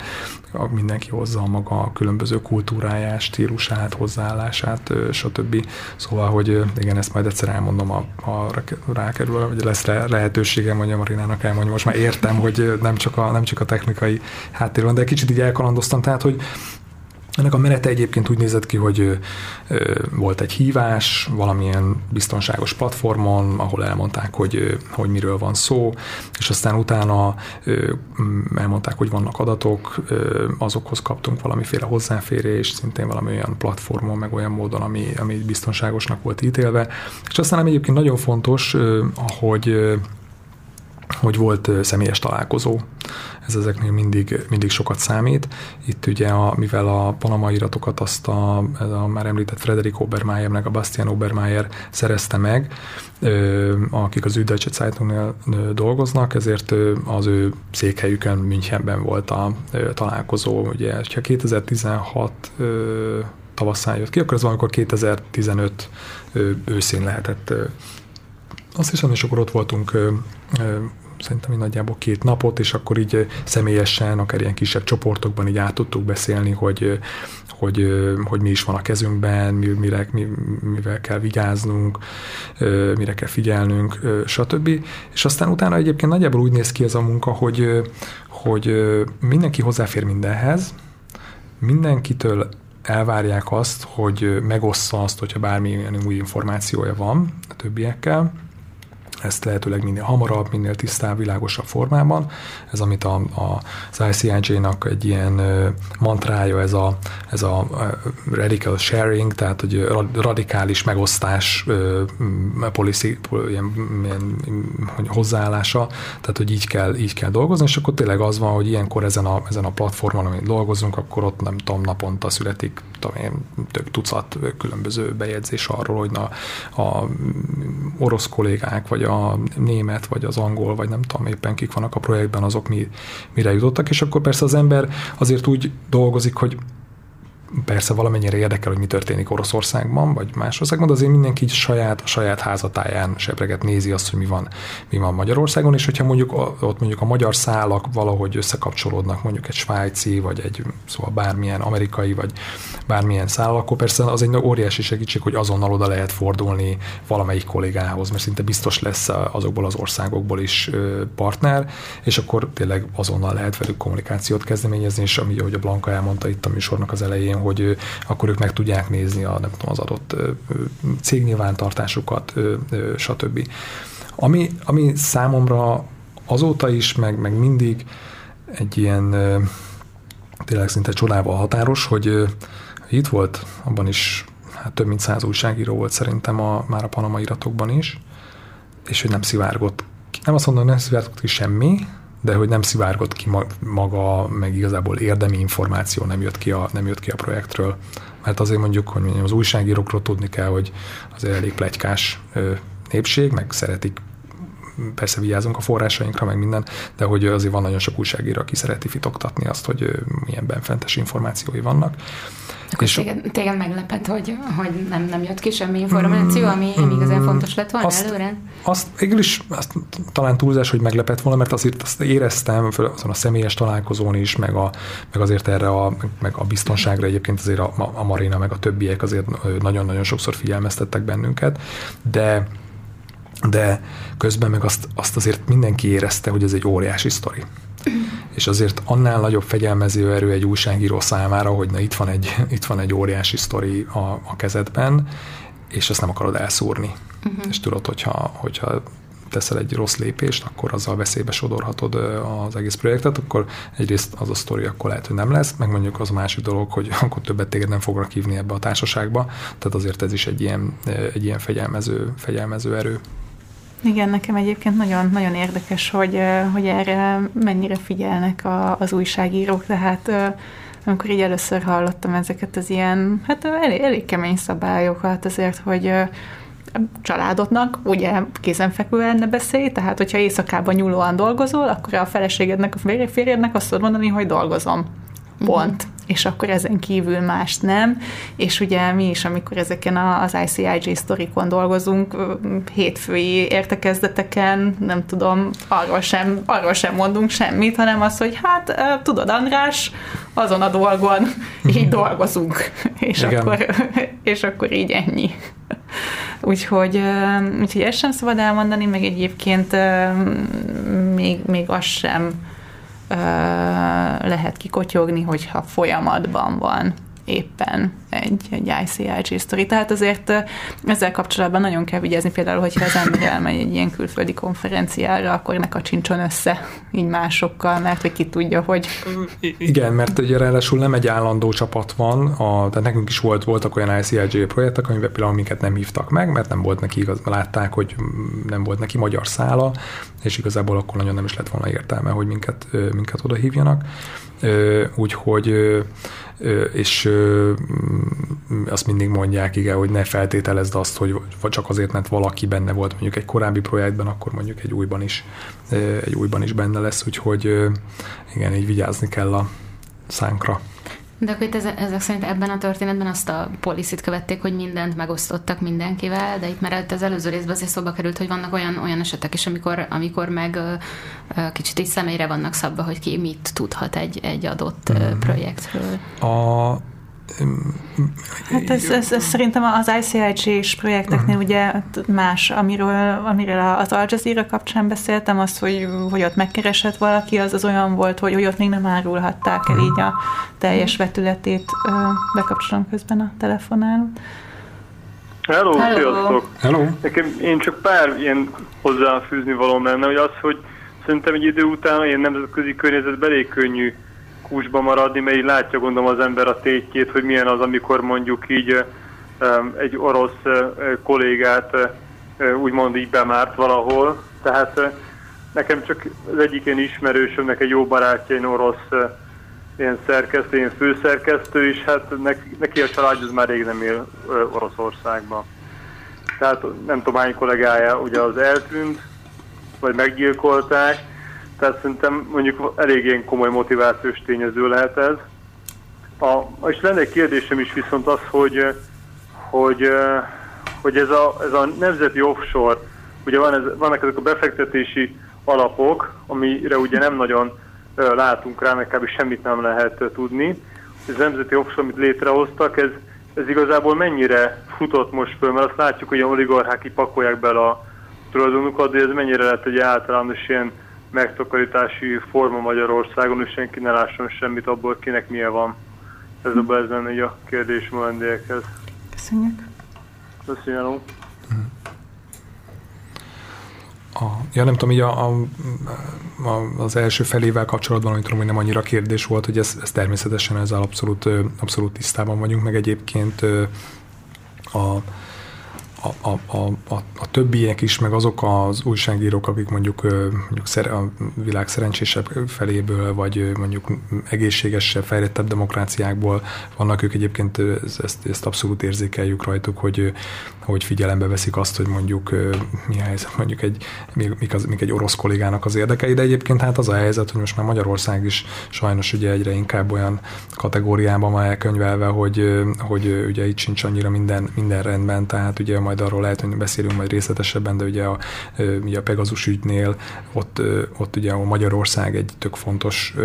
mindenki hozza a maga különböző kultúráját, stílusát, hozzáállását, stb. Szóval, hogy igen, ezt majd egyszer elmondom, ha, ha rákerül, hogy lesz lehetőségem, hogy a Marinának elmondjam. Most már értem, hogy nem csak a, nem csak a technikai háttér van, de kicsit így elkalandoztam, tehát, hogy ennek a menete egyébként úgy nézett ki, hogy volt egy hívás valamilyen biztonságos platformon, ahol elmondták, hogy, hogy miről van szó, és aztán utána elmondták, hogy vannak adatok, azokhoz kaptunk valamiféle hozzáférést, szintén valami olyan platformon, meg olyan módon, ami, ami biztonságosnak volt ítélve. És aztán ami egyébként nagyon fontos, hogy hogy volt személyes találkozó. Ez ezeknél mindig, mindig sokat számít. Itt ugye, a, mivel a Panama iratokat azt a, a már említett Frederik Obermeier, meg a Bastian Obermeier szerezte meg, akik az Üddeutsche Zeitungnél dolgoznak, ezért az ő székhelyükön Münchenben volt a találkozó. Ugye, ha 2016 tavaszán jött ki, akkor ez valamikor 2015 őszén lehetett azt hiszem, és akkor ott voltunk szerintem így nagyjából két napot, és akkor így személyesen, akár ilyen kisebb csoportokban így át tudtuk beszélni, hogy, hogy, hogy mi is van a kezünkben, mire, mi, mivel kell vigyáznunk, mire kell figyelnünk, stb. És aztán utána egyébként nagyjából úgy néz ki ez a munka, hogy, hogy mindenki hozzáfér mindenhez, mindenkitől elvárják azt, hogy megossza azt, hogyha bármilyen új információja van a többiekkel, ezt lehetőleg minél hamarabb, minél tisztább, világosabb formában. Ez, amit a, a, az ICIJ-nak egy ilyen mantrája, ez a, ez a radical sharing, tehát hogy radikális megosztás policy, ilyen, ilyen, hogy hozzáállása, tehát hogy így kell, így kell dolgozni, és akkor tényleg az van, hogy ilyenkor ezen a, ezen a platformon, amin dolgozunk, akkor ott nem tudom, naponta születik én, több tucat különböző bejegyzés arról, hogy na, a orosz kollégák, vagy a német, vagy az angol, vagy nem tudom éppen kik vannak a projektben, azok mi, mire jutottak, és akkor persze az ember azért úgy dolgozik, hogy persze valamennyire érdekel, hogy mi történik Oroszországban, vagy más országban, de azért mindenki saját, a saját házatáján sebreget nézi azt, hogy mi van, mi van Magyarországon, és hogyha mondjuk ott mondjuk a magyar szálak valahogy összekapcsolódnak, mondjuk egy svájci, vagy egy szóval bármilyen amerikai, vagy bármilyen szál, akkor persze az egy óriási segítség, hogy azonnal oda lehet fordulni valamelyik kollégához, mert szinte biztos lesz azokból az országokból is partner, és akkor tényleg azonnal lehet velük kommunikációt kezdeményezni, és ami, ahogy a Blanka elmondta itt a műsornak az elején, hogy hogy ők meg tudják nézni a, nem tudom, az adott cégnyilvántartásukat, stb. Ami, ami számomra azóta is, meg, meg mindig egy ilyen tényleg szinte csodával határos, hogy itt volt, abban is hát több mint száz újságíró volt szerintem a, már a Panama iratokban is, és hogy nem szivárgott. Nem azt mondom, hogy nem szivárgott ki semmi, de hogy nem szivárgott ki maga, meg igazából érdemi információ nem jött ki a, nem jött ki a projektről. Mert azért mondjuk, hogy mondjam, az újságírókról tudni kell, hogy azért elég plegykás népség, meg szeretik persze vigyázunk a forrásainkra, meg minden, de hogy azért van nagyon sok újságíró, aki szereti fitoktatni azt, hogy milyen benfentes információi vannak. Akkor és téged, téged meglepett, hogy, hogy nem, nem jött ki semmi információ, ami, ami igazán fontos lett volna azt, előre? Azt végül is azt, talán túlzás, hogy meglepett volna, mert azért azt éreztem azon a személyes találkozón is, meg, a, meg azért erre a, meg a biztonságra egyébként azért a, a Marina, meg a többiek azért nagyon-nagyon sokszor figyelmeztettek bennünket, de de közben meg azt, azt azért mindenki érezte, hogy ez egy óriási sztori. És azért annál nagyobb fegyelmező erő egy újságíró számára, hogy na itt van egy, itt van egy óriási sztori a, a kezedben, és ezt nem akarod elszúrni. Uh-huh. És tudod, hogyha, hogyha teszel egy rossz lépést, akkor azzal veszélybe sodorhatod az egész projektet, akkor egyrészt az a sztori akkor lehet, hogy nem lesz, meg mondjuk az a másik dolog, hogy akkor többet téged nem fognak hívni ebbe a társaságba, tehát azért ez is egy ilyen, egy ilyen fegyelmező, fegyelmező erő. Igen, nekem egyébként nagyon, nagyon érdekes, hogy, hogy erre mennyire figyelnek a, az újságírók, tehát amikor így először hallottam ezeket az ilyen, hát elég, elég kemény szabályokat azért, hogy családodnak ugye kézenfekvően ne beszélj, tehát hogyha éjszakában nyúlóan dolgozol, akkor a feleségednek, a férjednek azt tudod mondani, hogy dolgozom. Pont. Uh-huh és akkor ezen kívül más nem, és ugye mi is, amikor ezeken az ICIJ sztorikon dolgozunk, hétfői értekezleteken, nem tudom, arról sem, arról sem mondunk semmit, hanem az, hogy hát tudod, András, azon a dolgon így dolgozunk, és, akkor, és akkor így ennyi. Úgyhogy, úgyhogy ezt sem szabad elmondani, meg egyébként még, még az sem lehet kikotyogni, hogyha folyamatban van éppen egy, egy ICIG sztori. Tehát azért ezzel kapcsolatban nagyon kell vigyázni, például, hogyha az ember elmegy egy ilyen külföldi konferenciára, akkor ne kacsincson össze így másokkal, mert hogy ki tudja, hogy... Igen, mert ugye ráadásul nem egy állandó csapat van, a, tehát nekünk is volt, voltak olyan ICIG projektek, amiben például minket nem hívtak meg, mert nem volt neki igaz, látták, hogy nem volt neki magyar szála, és igazából akkor nagyon nem is lett volna értelme, hogy minket, minket oda hívjanak. Úgyhogy és azt mindig mondják, igen, hogy ne feltételezd azt, hogy csak azért, mert valaki benne volt mondjuk egy korábbi projektben, akkor mondjuk egy újban is, egy újban is benne lesz, úgyhogy igen, így vigyázni kell a szánkra. De akkor itt ezek szerint ebben a történetben azt a policit követték, hogy mindent megosztottak mindenkivel, de itt már az előző részben azért szóba került, hogy vannak olyan, olyan esetek is, amikor, amikor meg kicsit így személyre vannak szabva, hogy ki mit tudhat egy, egy adott mm. projektről. A Hát ez, ez, ez szerintem az ICIG-s projekteknél uh-huh. ugye más, amiről, amiről az Al Jazeera kapcsán beszéltem, az, hogy, hogy ott megkeresett valaki, az az olyan volt, hogy, hogy ott még nem árulhatták el így a teljes vetületét. Bekapcsolom közben a telefonálót. Hello, Hello. sziasztok! Hello! Nekem én csak pár ilyen hozzáfűzni való lenne, hogy az, hogy szerintem egy idő után ilyen nemzetközi környezet elég könnyű kúsba maradni, mert így látja gondolom az ember a tétjét, hogy milyen az, amikor mondjuk így egy orosz kollégát úgymond így bemárt valahol. Tehát nekem csak az egyik ilyen ismerősömnek egy jó barátja, egy orosz ilyen szerkesztő, ilyen főszerkesztő, és hát neki, neki a család az már rég nem él Oroszországban. Tehát nem tudom hány kollégája ugye az eltűnt, vagy meggyilkolták, tehát szerintem mondjuk elég ilyen komoly motivációs tényező lehet ez. A, és lenne egy kérdésem is viszont az, hogy, hogy, hogy ez, a, ez a nemzeti offshore, ugye van ez, vannak ezek a befektetési alapok, amire ugye nem nagyon látunk rá, meg kb. semmit nem lehet tudni. Ez a nemzeti offshore, amit létrehoztak, ez, ez igazából mennyire futott most föl, mert azt látjuk, hogy a oligarchák kipakolják bele a tulajdonukat, de ez mennyire lett egy általános ilyen megtakarítási forma Magyarországon, és senki ne lásson semmit abból, kinek milyen van. Ez a ez lenne így a kérdés a vendégekhez. Köszönjük. Köszönöm. A, ja, nem tudom, így a, a, a, az első felével kapcsolatban, amit tudom, hogy nem annyira kérdés volt, hogy ez, ez természetesen ezzel abszolút, abszolút tisztában vagyunk, meg egyébként a, a, a, a, a, a többiek is, meg azok az újságírók, akik mondjuk, mondjuk szer, a világ szerencsésebb feléből, vagy mondjuk egészségesebb, fejlettebb demokráciákból vannak ők egyébként, ezt, ezt, abszolút érzékeljük rajtuk, hogy, hogy figyelembe veszik azt, hogy mondjuk mi a helyzet, mondjuk egy, mik, az, mik egy orosz kollégának az érdekei, de egyébként hát az a helyzet, hogy most már Magyarország is sajnos ugye egyre inkább olyan kategóriában van elkönyvelve, hogy, hogy ugye itt sincs annyira minden, minden rendben, tehát ugye majd arról lehet, hogy beszélünk majd részletesebben, de ugye a, ugye a Pegasus ügynél ott, ott ugye a Magyarország egy tök fontos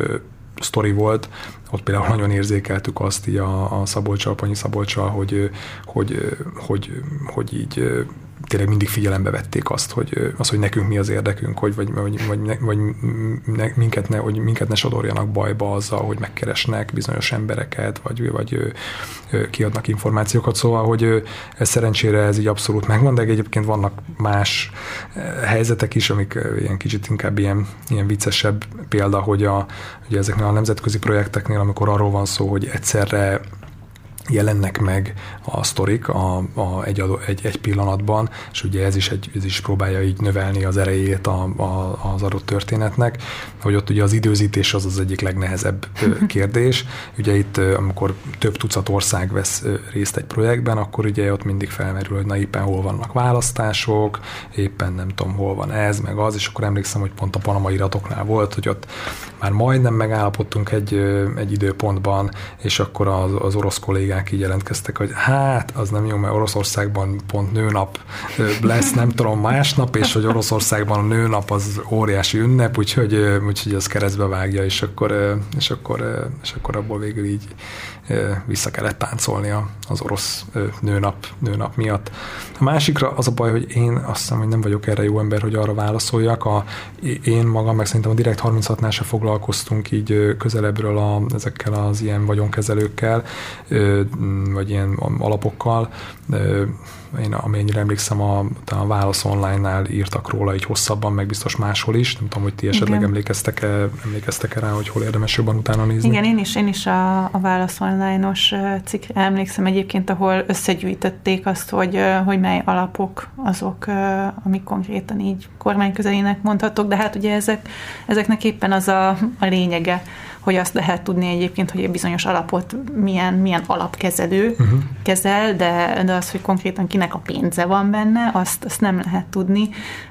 sztori volt, ott például nagyon érzékeltük azt így a, a Szabolcsal, Panyi Szabolcsal, hogy, hogy, hogy, hogy így tényleg mindig figyelembe vették azt, hogy, az, hogy nekünk mi az érdekünk, hogy, vagy, vagy, vagy, ne, vagy ne, minket, ne, hogy minket ne sodorjanak bajba azzal, hogy megkeresnek bizonyos embereket, vagy, vagy kiadnak információkat. Szóval, hogy ez szerencsére ez így abszolút megvan, de egyébként vannak más helyzetek is, amik ilyen kicsit inkább ilyen, ilyen viccesebb példa, hogy a, ugye ezeknél a nemzetközi projekteknél, amikor arról van szó, hogy egyszerre jelennek meg a sztorik a, a, egy, egy, egy pillanatban, és ugye ez is, egy, ez is próbálja így növelni az erejét a, a, az adott történetnek, hogy ott ugye az időzítés az az egyik legnehezebb kérdés. Ugye itt, amikor több tucat ország vesz részt egy projektben, akkor ugye ott mindig felmerül, hogy na éppen hol vannak választások, éppen nem tudom, hol van ez, meg az, és akkor emlékszem, hogy pont a panama iratoknál volt, hogy ott már majdnem megállapodtunk egy, egy időpontban, és akkor az, az orosz kollégák kollégák így jelentkeztek, hogy hát, az nem jó, mert Oroszországban pont nőnap lesz, nem tudom, másnap, és hogy Oroszországban a nőnap az óriási ünnep, úgyhogy, úgyhogy az keresztbe vágja, és akkor, és akkor, és akkor abból végül így vissza kellett táncolni az orosz nőnap, nőnap miatt. A másikra az a baj, hogy én azt hiszem, hogy nem vagyok erre jó ember, hogy arra válaszoljak. A, én magam, meg szerintem a Direkt 36-nál se foglalkoztunk így közelebbről a, ezekkel az ilyen vagyonkezelőkkel, vagy ilyen alapokkal. Én amennyire emlékszem, a, a Válasz Online-nál írtak róla így hosszabban, meg biztos máshol is. Nem tudom, hogy ti esetleg Igen. emlékeztek-e, emlékeztek-e rá, hogy hol érdemes jobban utána nézni. Igen, én is, én is a, a Válasz Online-os cikkre emlékszem egyébként, ahol összegyűjtötték azt, hogy, hogy mely alapok azok, amik konkrétan így kormányközelének mondhatók, de hát ugye ezek, ezeknek éppen az a, a lényege, hogy azt lehet tudni egyébként, hogy egy bizonyos alapot milyen, milyen alapkezelő uh-huh. kezel, de, de az, hogy konkrétan kinek a pénze van benne, azt, azt nem lehet tudni.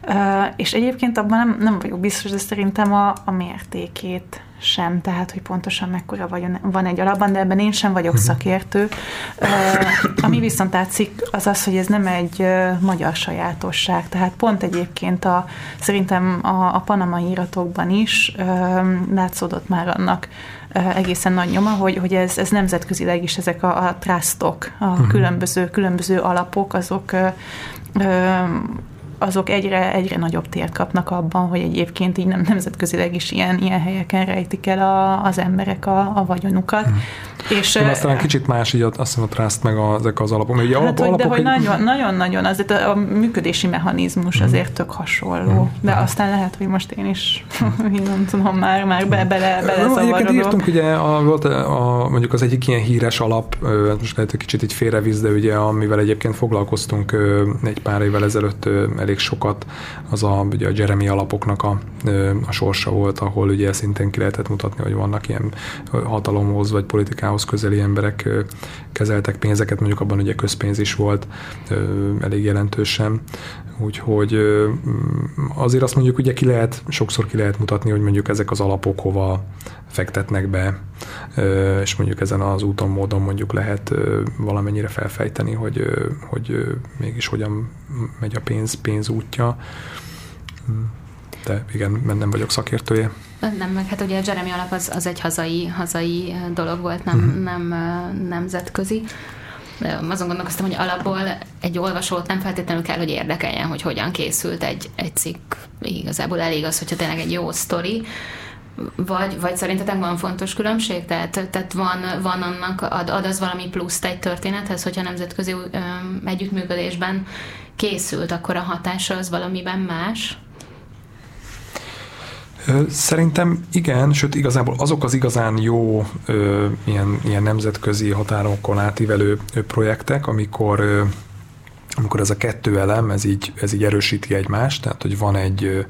Uh, és egyébként abban nem, nem vagyok biztos, de szerintem a, a mértékét sem, tehát hogy pontosan mekkora vagyon, van egy alapban, de ebben én sem vagyok uh-huh. szakértő. Ami viszont látszik, az az, hogy ez nem egy magyar sajátosság, tehát pont egyébként a, szerintem a, a panamai iratokban is látszódott már annak egészen nagy nyoma, hogy, hogy ez, ez nemzetközileg is ezek a, a trustok, a uh-huh. különböző, különböző alapok, azok azok egyre, egyre nagyobb tért kapnak abban, hogy egyébként így nem nemzetközileg is ilyen, ilyen helyeken rejtik el a, az emberek a, a vagyonukat. Mm. És, De aztán kicsit más így azt hiszem a trust meg a, ezek az alapok. Ugye hát, alap, hogy, de hogy egy... nagyon, nagyon, azért a, a működési mechanizmus mm. azért tök hasonló. Mm. De mm. aztán lehet, hogy most én is, én nem tudom, már, már be, bele, bele no, Egyébként írtunk ugye, a, volt a, mondjuk az egyik ilyen híres alap, most lehet, hogy kicsit így félrevisz, de ugye amivel egyébként foglalkoztunk egy pár évvel ezelőtt elég sokat, az a, ugye a Jeremy alapoknak a, a sorsa volt, ahol ugye szintén ki lehetett mutatni, hogy vannak ilyen hatalomhoz vagy politikához közeli emberek kezeltek pénzeket, mondjuk abban ugye közpénz is volt elég jelentősen, úgyhogy azért azt mondjuk ugye ki lehet, sokszor ki lehet mutatni, hogy mondjuk ezek az alapok hova fektetnek be, és mondjuk ezen az úton, módon mondjuk lehet valamennyire felfejteni, hogy, hogy mégis hogyan megy a pénz, pénz útja. De igen, nem vagyok szakértője. Nem, meg hát ugye a Jeremy alap az, az egy hazai, hazai dolog volt, nem, uh-huh. nem nemzetközi. Azon gondolkoztam, hogy alapból egy olvasót nem feltétlenül kell, hogy érdekeljen, hogy hogyan készült egy, egy cikk. Igazából elég az, hogyha tényleg egy jó sztori, vagy, vagy szerintetek van fontos különbség? Tehát, tehát van, van annak, ad, ad az valami pluszt egy történethez, hogyha nemzetközi um, együttműködésben készült, akkor a hatása az valamiben más? Szerintem igen, sőt igazából azok az igazán jó ö, ilyen, ilyen nemzetközi határokon átívelő projektek, amikor amikor ez a kettő elem, ez így, ez így erősíti egymást, tehát hogy van egy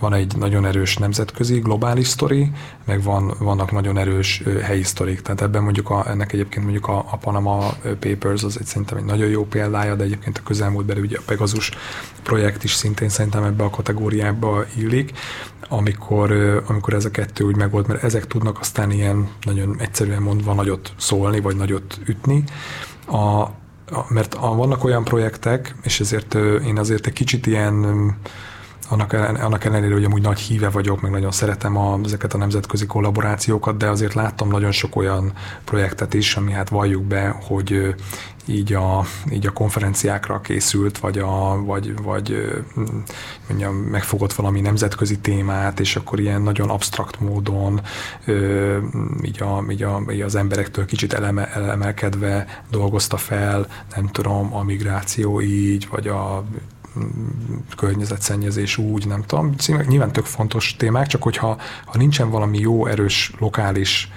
van egy nagyon erős nemzetközi, globális sztori, meg van, vannak nagyon erős helyi sztorik. Tehát ebben mondjuk a, ennek egyébként mondjuk a, a Panama Papers az egy szerintem egy nagyon jó példája, de egyébként a közelmúltban ugye a Pegasus projekt is szintén szerintem ebbe a kategóriába illik, amikor, amikor ez a kettő úgy megold, mert ezek tudnak aztán ilyen nagyon egyszerűen mondva nagyot szólni, vagy nagyot ütni. A, mert a, vannak olyan projektek, és ezért én azért egy kicsit ilyen annak, annak ellenére, hogy amúgy nagy híve vagyok, meg nagyon szeretem a, ezeket a nemzetközi kollaborációkat, de azért láttam nagyon sok olyan projektet is, ami hát valljuk be, hogy így a, így a konferenciákra készült, vagy, a, vagy, vagy mondjam, megfogott valami nemzetközi témát, és akkor ilyen nagyon absztrakt módon így, a, így, a, így az emberektől kicsit eleme, elemelkedve dolgozta fel, nem tudom, a migráció így, vagy a környezetszennyezés úgy, nem tudom. Nyilván tök fontos témák, csak hogyha ha nincsen valami jó, erős, lokális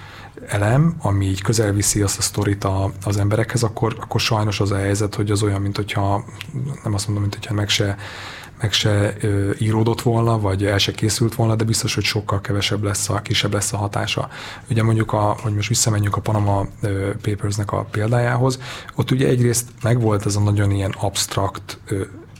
elem, ami így közel viszi azt a sztorit a, az emberekhez, akkor, akkor sajnos az a helyzet, hogy az olyan, mint hogyha, nem azt mondom, mint hogyha meg se, meg se ö, íródott volna, vagy el se készült volna, de biztos, hogy sokkal kevesebb lesz a, kisebb lesz a hatása. Ugye mondjuk, a, hogy most visszamenjünk a Panama Papersnek a példájához, ott ugye egyrészt megvolt ez a nagyon ilyen abstrakt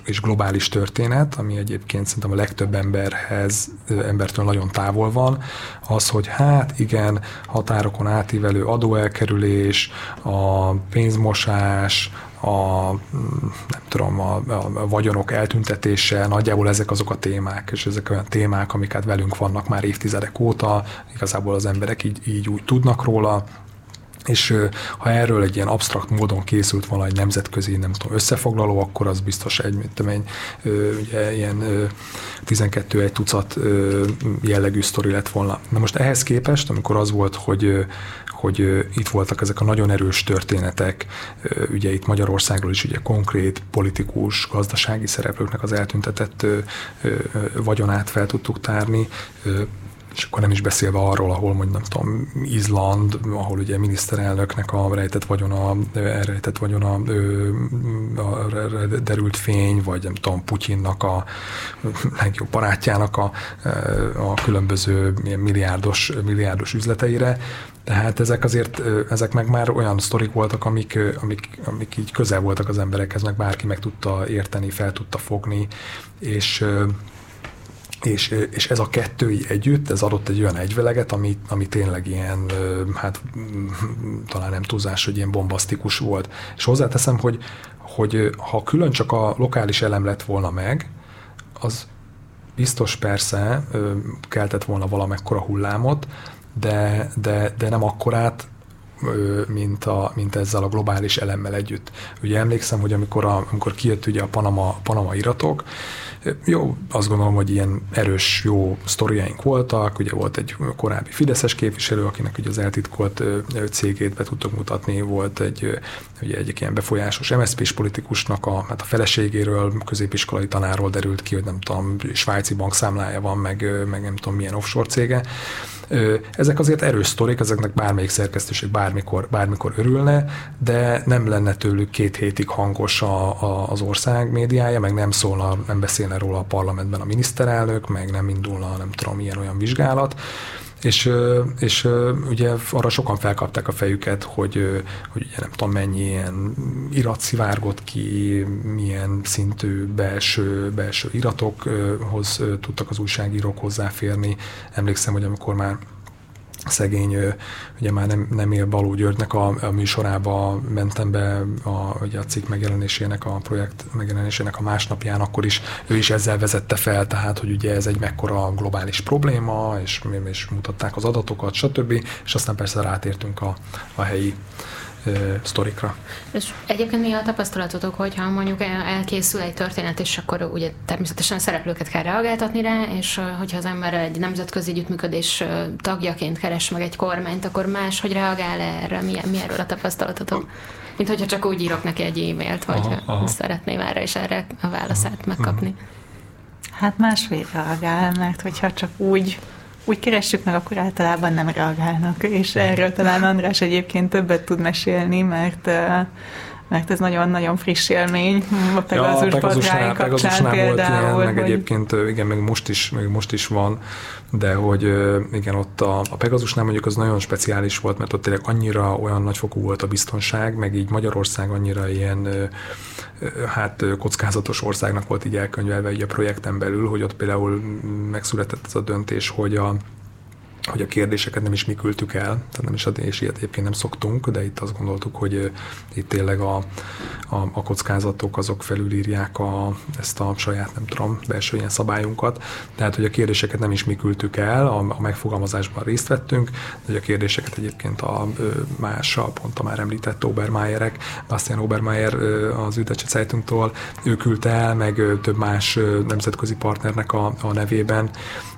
és globális történet, ami egyébként szerintem a legtöbb emberhez, embertől nagyon távol van, az, hogy hát igen, határokon átívelő adóelkerülés, a pénzmosás, a, nem tudom, a, a vagyonok eltüntetése, nagyjából ezek azok a témák, és ezek olyan témák, amiket velünk vannak már évtizedek óta, igazából az emberek így, így úgy tudnak róla, és ha erről egy ilyen absztrakt módon készült volna egy nemzetközi, nem tudom, összefoglaló, akkor az biztos egy, mint egy, ugye, ilyen 12 egy tucat jellegű sztori lett volna. Na most ehhez képest, amikor az volt, hogy hogy itt voltak ezek a nagyon erős történetek, ugye itt Magyarországról is ugye konkrét politikus, gazdasági szereplőknek az eltüntetett vagyonát fel tudtuk tárni, és akkor nem is beszélve arról, ahol mondjuk nem tudom, Izland, ahol ugye miniszterelnöknek a rejtett vagyona, rejtett vagyona a derült fény, vagy nem tudom, Putyinnak a legjobb barátjának a, a különböző milliárdos, milliárdos üzleteire. Tehát ezek azért, ezek meg már olyan sztorik voltak, amik, amik, amik így közel voltak az emberekhez, meg bárki meg tudta érteni, fel tudta fogni, és és, és ez a kettő együtt, ez adott egy olyan egyveleget, ami, ami tényleg ilyen, hát talán nem túlzás, hogy ilyen bombasztikus volt. És hozzáteszem, hogy, hogy ha külön csak a lokális elem lett volna meg, az biztos persze keltett volna valamekkora hullámot, de, de, de nem akkorát, mint, a, mint ezzel a globális elemmel együtt. Ugye emlékszem, hogy amikor, a, amikor kijött ugye a Panama, Panama iratok, jó, azt gondolom, hogy ilyen erős, jó sztoriaink voltak, ugye volt egy korábbi Fideszes képviselő, akinek ugye az eltitkolt cégét be tudtok mutatni, volt egy, ugye egy ilyen befolyásos MSZP-s politikusnak a, hát a feleségéről, középiskolai tanáról derült ki, hogy nem tudom, svájci bankszámlája van, meg, meg nem tudom milyen offshore cége. Ezek azért erős sztorik, ezeknek bármelyik szerkesztőség bármikor, bármikor örülne, de nem lenne tőlük két hétig hangos a, a, az ország médiája, meg nem szólna, nem beszélne róla a parlamentben a miniszterelnök, meg nem indulna, nem tudom, ilyen olyan vizsgálat. És, és ugye arra sokan felkapták a fejüket, hogy, hogy ugye nem tudom mennyi ilyen irat szivárgott ki, milyen szintű belső, belső iratokhoz tudtak az újságírók hozzáférni. Emlékszem, hogy amikor már szegény, ugye már nem, nem él Baló Györgynek a, a műsorába mentem be a, ugye a cikk megjelenésének, a projekt megjelenésének a másnapján, akkor is ő is ezzel vezette fel, tehát, hogy ugye ez egy mekkora globális probléma, és, és mutatták az adatokat, stb. És aztán persze rátértünk a, a helyi sztorikra. És egyébként mi a tapasztalatotok, hogyha mondjuk elkészül egy történet, és akkor ugye természetesen a szereplőket kell reagáltatni rá, és hogyha az ember egy nemzetközi együttműködés tagjaként keres meg egy kormányt, akkor más, hogy reagál erre? Mi, mi erről a tapasztalatotok? Mint hogyha csak úgy írok neki egy e-mailt, hogy aha, aha. szeretném erre és erre a válaszát megkapni. Hát másfél reagál, mert hogyha csak úgy úgy keressük meg, akkor általában nem reagálnak, és erről talán András egyébként többet tud mesélni, mert mert ez nagyon-nagyon friss élmény a Pegasus ja, kapcsán például. Volt ilyen, meg egyébként igen, meg most is, meg most is van, de hogy igen, ott a, a Pegasusnál mondjuk az nagyon speciális volt, mert ott tényleg annyira olyan nagyfokú volt a biztonság, meg így Magyarország annyira ilyen hát kockázatos országnak volt így elkönyvelve így a projekten belül, hogy ott például megszületett az a döntés, hogy a hogy a kérdéseket nem is mi küldtük el, tehát nem is, és ilyet egyébként nem szoktunk, de itt azt gondoltuk, hogy itt tényleg a, a, a kockázatok azok felülírják a, ezt a saját, nem tudom, belső ilyen szabályunkat, tehát hogy a kérdéseket nem is mi küldtük el, a, a megfogalmazásban részt vettünk, de hogy a kérdéseket egyébként a más, a pont a már említett Obermeierek, Bastian Obermeier az Üdecse Zeitungtól, ő küldte el, meg több más nemzetközi partnernek a, a nevében,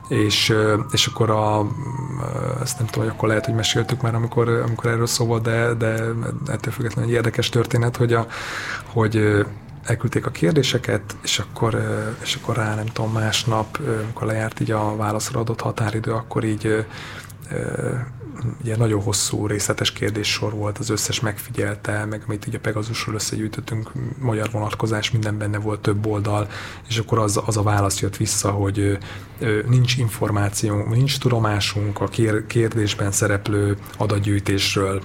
és, és akkor a, ezt nem tudom, hogy akkor lehet, hogy meséltük már, amikor, amikor erről szó volt, de, de ettől függetlenül egy érdekes történet, hogy, a, hogy elküldték a kérdéseket, és akkor, és akkor rá nem tudom, másnap, amikor lejárt így a válaszra adott határidő, akkor így ugye nagyon hosszú, részletes kérdéssor volt, az összes megfigyelte, meg amit így a Pegasusról összegyűjtöttünk, magyar vonatkozás, minden benne volt több oldal, és akkor az, az a válasz jött vissza, hogy nincs információ, nincs tudomásunk a kérdésben szereplő adatgyűjtésről,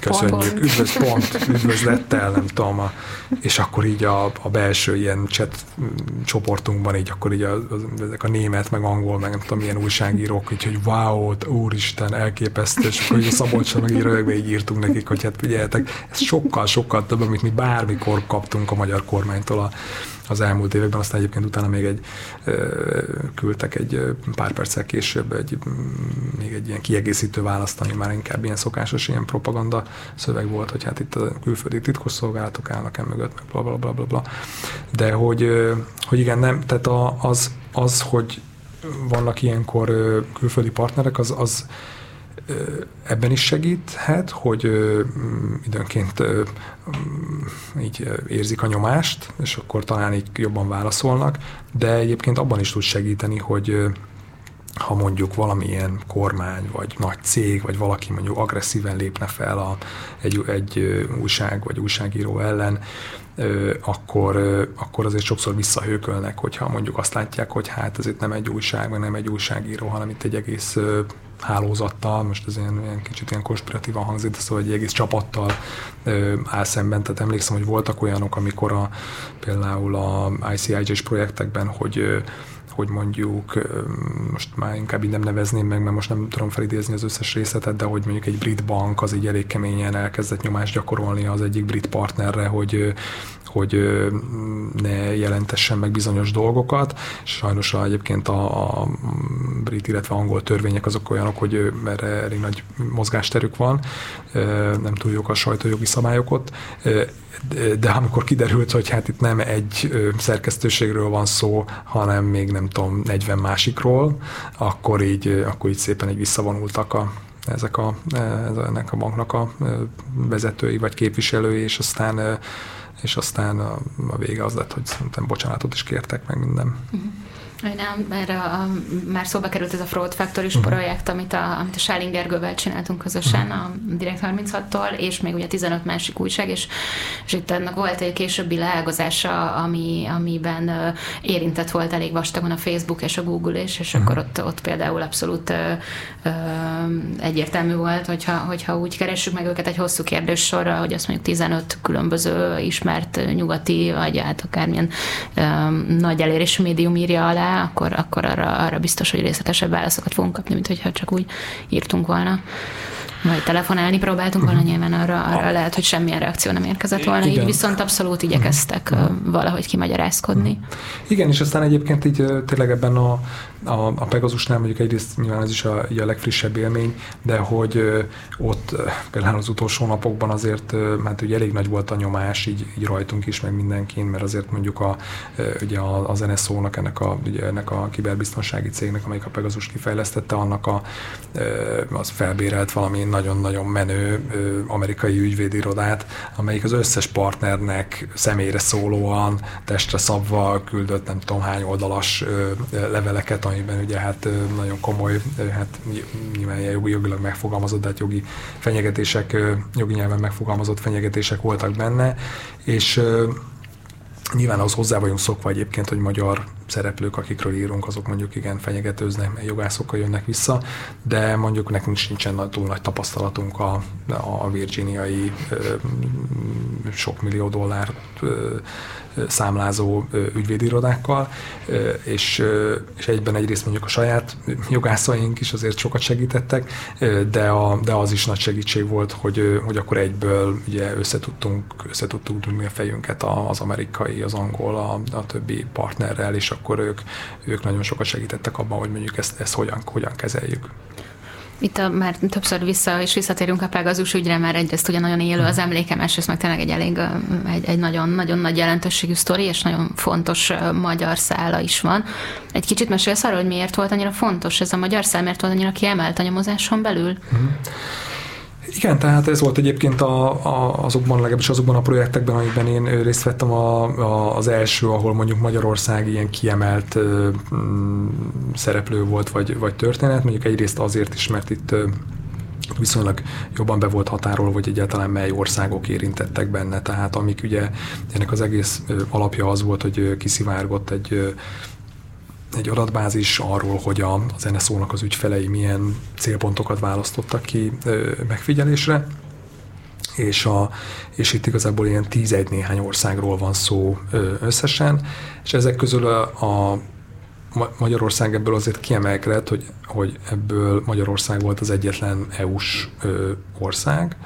köszönjük, üdvöz, pont, üdvözlettel, nem tudom, a, és akkor így a, a belső ilyen chat csoportunkban így akkor így a, a, ezek a német, meg angol, meg nem tudom, milyen újságírók, így, hogy wow, úristen, elképesztő, és akkor így a Szabolcsra meg így rögve így írtunk nekik, hogy hát figyeljetek, ez sokkal, sokkal több, amit mi bármikor kaptunk a magyar kormánytól a, az elmúlt években, aztán egyébként utána még egy küldtek egy pár perccel később egy, még egy ilyen kiegészítő választ, ami már inkább ilyen szokásos ilyen propaganda szöveg volt, hogy hát itt a külföldi titkosszolgálatok állnak el mögött, meg bla bla bla bla, bla. De hogy, hogy igen, nem, tehát az, az, hogy vannak ilyenkor külföldi partnerek, az, az ebben is segíthet, hogy időnként így érzik a nyomást, és akkor talán így jobban válaszolnak, de egyébként abban is tud segíteni, hogy ha mondjuk valamilyen kormány, vagy nagy cég, vagy valaki mondjuk agresszíven lépne fel a, egy, egy újság vagy újságíró ellen, akkor, akkor azért sokszor visszahőkölnek, hogyha mondjuk azt látják, hogy hát ez itt nem egy újság, vagy nem egy újságíró, hanem itt egy egész hálózattal, most ez ilyen, ilyen kicsit ilyen konspiratívan hangzik, de szóval egy egész csapattal ö, áll szemben. Tehát emlékszem, hogy voltak olyanok, amikor a, például a ICIJ-s projektekben, hogy ö, hogy mondjuk, most már inkább így nem nevezném meg, mert most nem tudom felidézni az összes részletet, de hogy mondjuk egy brit bank az így elég keményen elkezdett nyomást gyakorolni az egyik brit partnerre, hogy hogy ne jelentessen meg bizonyos dolgokat. Sajnos egyébként a, a brit, illetve angol törvények azok olyanok, hogy erre elég nagy mozgásterük van, nem túl jók a sajtójogi szabályok ott, de amikor kiderült, hogy hát itt nem egy szerkesztőségről van szó, hanem még nem tudom, 40 másikról, akkor így, akkor így szépen így visszavonultak a, ezek a, ennek a banknak a vezetői vagy képviselői, és aztán és aztán a, a vége az lett, hogy szerintem bocsánatot is kértek meg minden. Uh-huh. Nem, mert a, már szóba került ez a Fraud Factory uh-huh. projekt, amit a, amit a Sáling Gergővel csináltunk közösen uh-huh. a Direkt 36-tól, és még ugye 15 másik újság, és, és itt ennek volt egy későbbi leágazása, ami, amiben uh, érintett volt elég vastagon a Facebook és a Google és, és uh-huh. akkor ott, ott például abszolút uh, uh, egyértelmű volt, hogyha, hogyha úgy keressük meg őket egy hosszú kérdés sorra, hogy azt mondjuk 15 különböző ismert nyugati, vagy hát akármilyen uh, nagy elérésű médium írja alá, akkor, akkor arra, arra biztos, hogy részletesebb válaszokat fogunk kapni, mint hogyha csak úgy írtunk volna. Vagy telefonálni próbáltunk volna, uh-huh. nyilván arra, arra lehet, hogy semmilyen reakció nem érkezett volna, Igen. így viszont abszolút igyekeztek uh-huh. valahogy kimagyarázkodni. Igen, és aztán egyébként így tényleg ebben a a, a Pegasusnál mondjuk egyrészt nyilván ez is a, a legfrissebb élmény, de hogy ott például az utolsó napokban azért hát ugye elég nagy volt a nyomás így, így rajtunk is, meg mindenkin, mert azért mondjuk a, ugye az NSO-nak, ennek a, ugye ennek a kiberbiztonsági cégnek, amelyik a Pegasus kifejlesztette, annak a, az felbérelt valami nagyon-nagyon menő amerikai ügyvédirodát, amelyik az összes partnernek személyre szólóan, testre szabva küldött nem tudom hány oldalas leveleket, amiben ugye hát nagyon komoly, hát nyilván jogi, jogilag megfogalmazott, de hát jogi fenyegetések, jogi nyelven megfogalmazott fenyegetések voltak benne, és Nyilván ahhoz hozzá vagyunk szokva egyébként, hogy magyar szereplők, akikről írunk, azok mondjuk igen fenyegetőznek, mert jogászokkal jönnek vissza, de mondjuk nekünk sincsen túl nagy tapasztalatunk a, a virginiai sok millió dollár számlázó ügyvédirodákkal, és, és egyben egyrészt mondjuk a saját jogászaink is azért sokat segítettek, de, a, de az is nagy segítség volt, hogy, hogy akkor egyből ugye összetudtunk, összetudtunk dugni a fejünket az amerikai, az angol, a, a többi partnerrel, és akkor ők, ők nagyon sokat segítettek abban, hogy mondjuk ezt, ezt hogyan, hogyan kezeljük. Itt a, már többször vissza és visszatérünk a Pegazus ügyre, mert egyrészt ugye nagyon élő az emléke, másrészt meg tényleg egy elég egy, egy nagyon, nagyon nagy jelentőségű sztori, és nagyon fontos magyar szála is van. Egy kicsit mesélsz arról, hogy miért volt annyira fontos ez a magyar szál, miért volt annyira kiemelt a nyomozáson belül? Mm. Igen, tehát ez volt egyébként a, a, azokban, legalábbis azokban a projektekben, amikben én részt vettem a, a, az első, ahol mondjuk Magyarország ilyen kiemelt ö, mm, szereplő volt, vagy, vagy történet. Mondjuk egyrészt azért is, mert itt viszonylag jobban be volt határolva, hogy egyáltalán mely országok érintettek benne. Tehát amik ugye ennek az egész alapja az volt, hogy kiszivárgott egy egy adatbázis arról, hogy a, az NSO-nak az ügyfelei milyen célpontokat választottak ki ö, megfigyelésre, és, a, és itt igazából ilyen tízegy néhány országról van szó ö, összesen, és ezek közül a, a Magyarország ebből azért kiemelkedett, hogy, hogy ebből Magyarország volt az egyetlen EU-s ö, ország.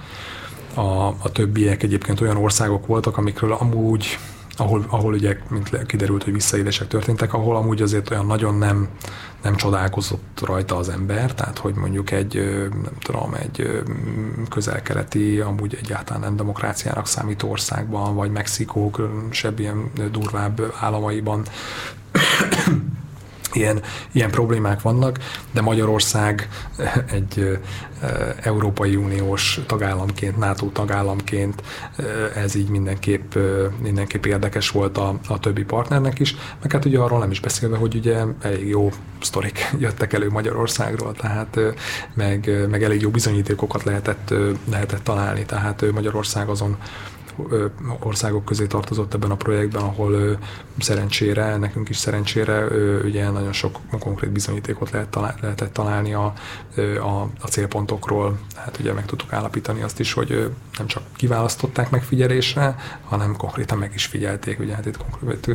A, a többiek egyébként olyan országok voltak, amikről amúgy ahol, ahol ugye, mint kiderült, hogy visszaélések történtek, ahol amúgy azért olyan nagyon nem, nem csodálkozott rajta az ember, tehát hogy mondjuk egy, nem tudom, egy közel-keleti, amúgy egyáltalán nem demokráciának számító országban, vagy Mexikó különösebb ilyen durvább államaiban ilyen, ilyen problémák vannak, de Magyarország egy Európai Uniós tagállamként, NATO tagállamként ez így mindenképp, mindenképp érdekes volt a, a többi partnernek is, meg hát ugye arról nem is beszélve, hogy ugye elég jó sztorik jöttek elő Magyarországról, tehát meg, meg elég jó bizonyítékokat lehetett, lehetett találni, tehát Magyarország azon országok közé tartozott ebben a projektben, ahol szerencsére, nekünk is szerencsére ugye nagyon sok konkrét bizonyítékot lehet talál, lehetett találni a, a, a célpontokról. Hát ugye meg tudtuk állapítani azt is, hogy nem csak kiválasztották megfigyelésre, hanem konkrétan meg is figyelték. Ugye hát itt konkrét,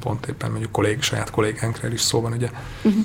pont éppen mondjuk kollég, saját kollégánkról is szó van, ugye. Uh-huh.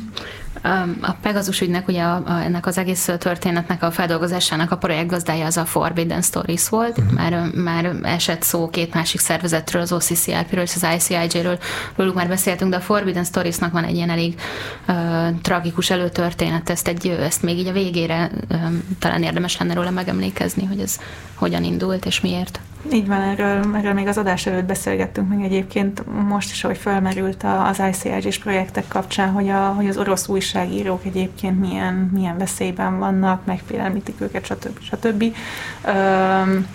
A Pegasus ügynek, ugye a, a, ennek az egész történetnek a feldolgozásának a projektgazdája az a Forbidden Stories volt. Uh-huh. Már, már esett szó két másik szervezetről, az OCCRP-ről és az ICIJ-ről, róluk már beszéltünk, de a Forbidden Stories-nak van egy ilyen elég uh, tragikus előtörténet, ezt, egy, ezt még így a végére um, talán érdemes lenne róla megemlékezni, hogy ez hogyan indult és miért. Így van, erről, erről még az adás előtt beszélgettünk meg egyébként most is, hogy felmerült az ICRG-s projektek kapcsán, hogy, a, hogy az orosz újságírók egyébként milyen, milyen veszélyben vannak, megfélemlítik őket, stb. stb. Um,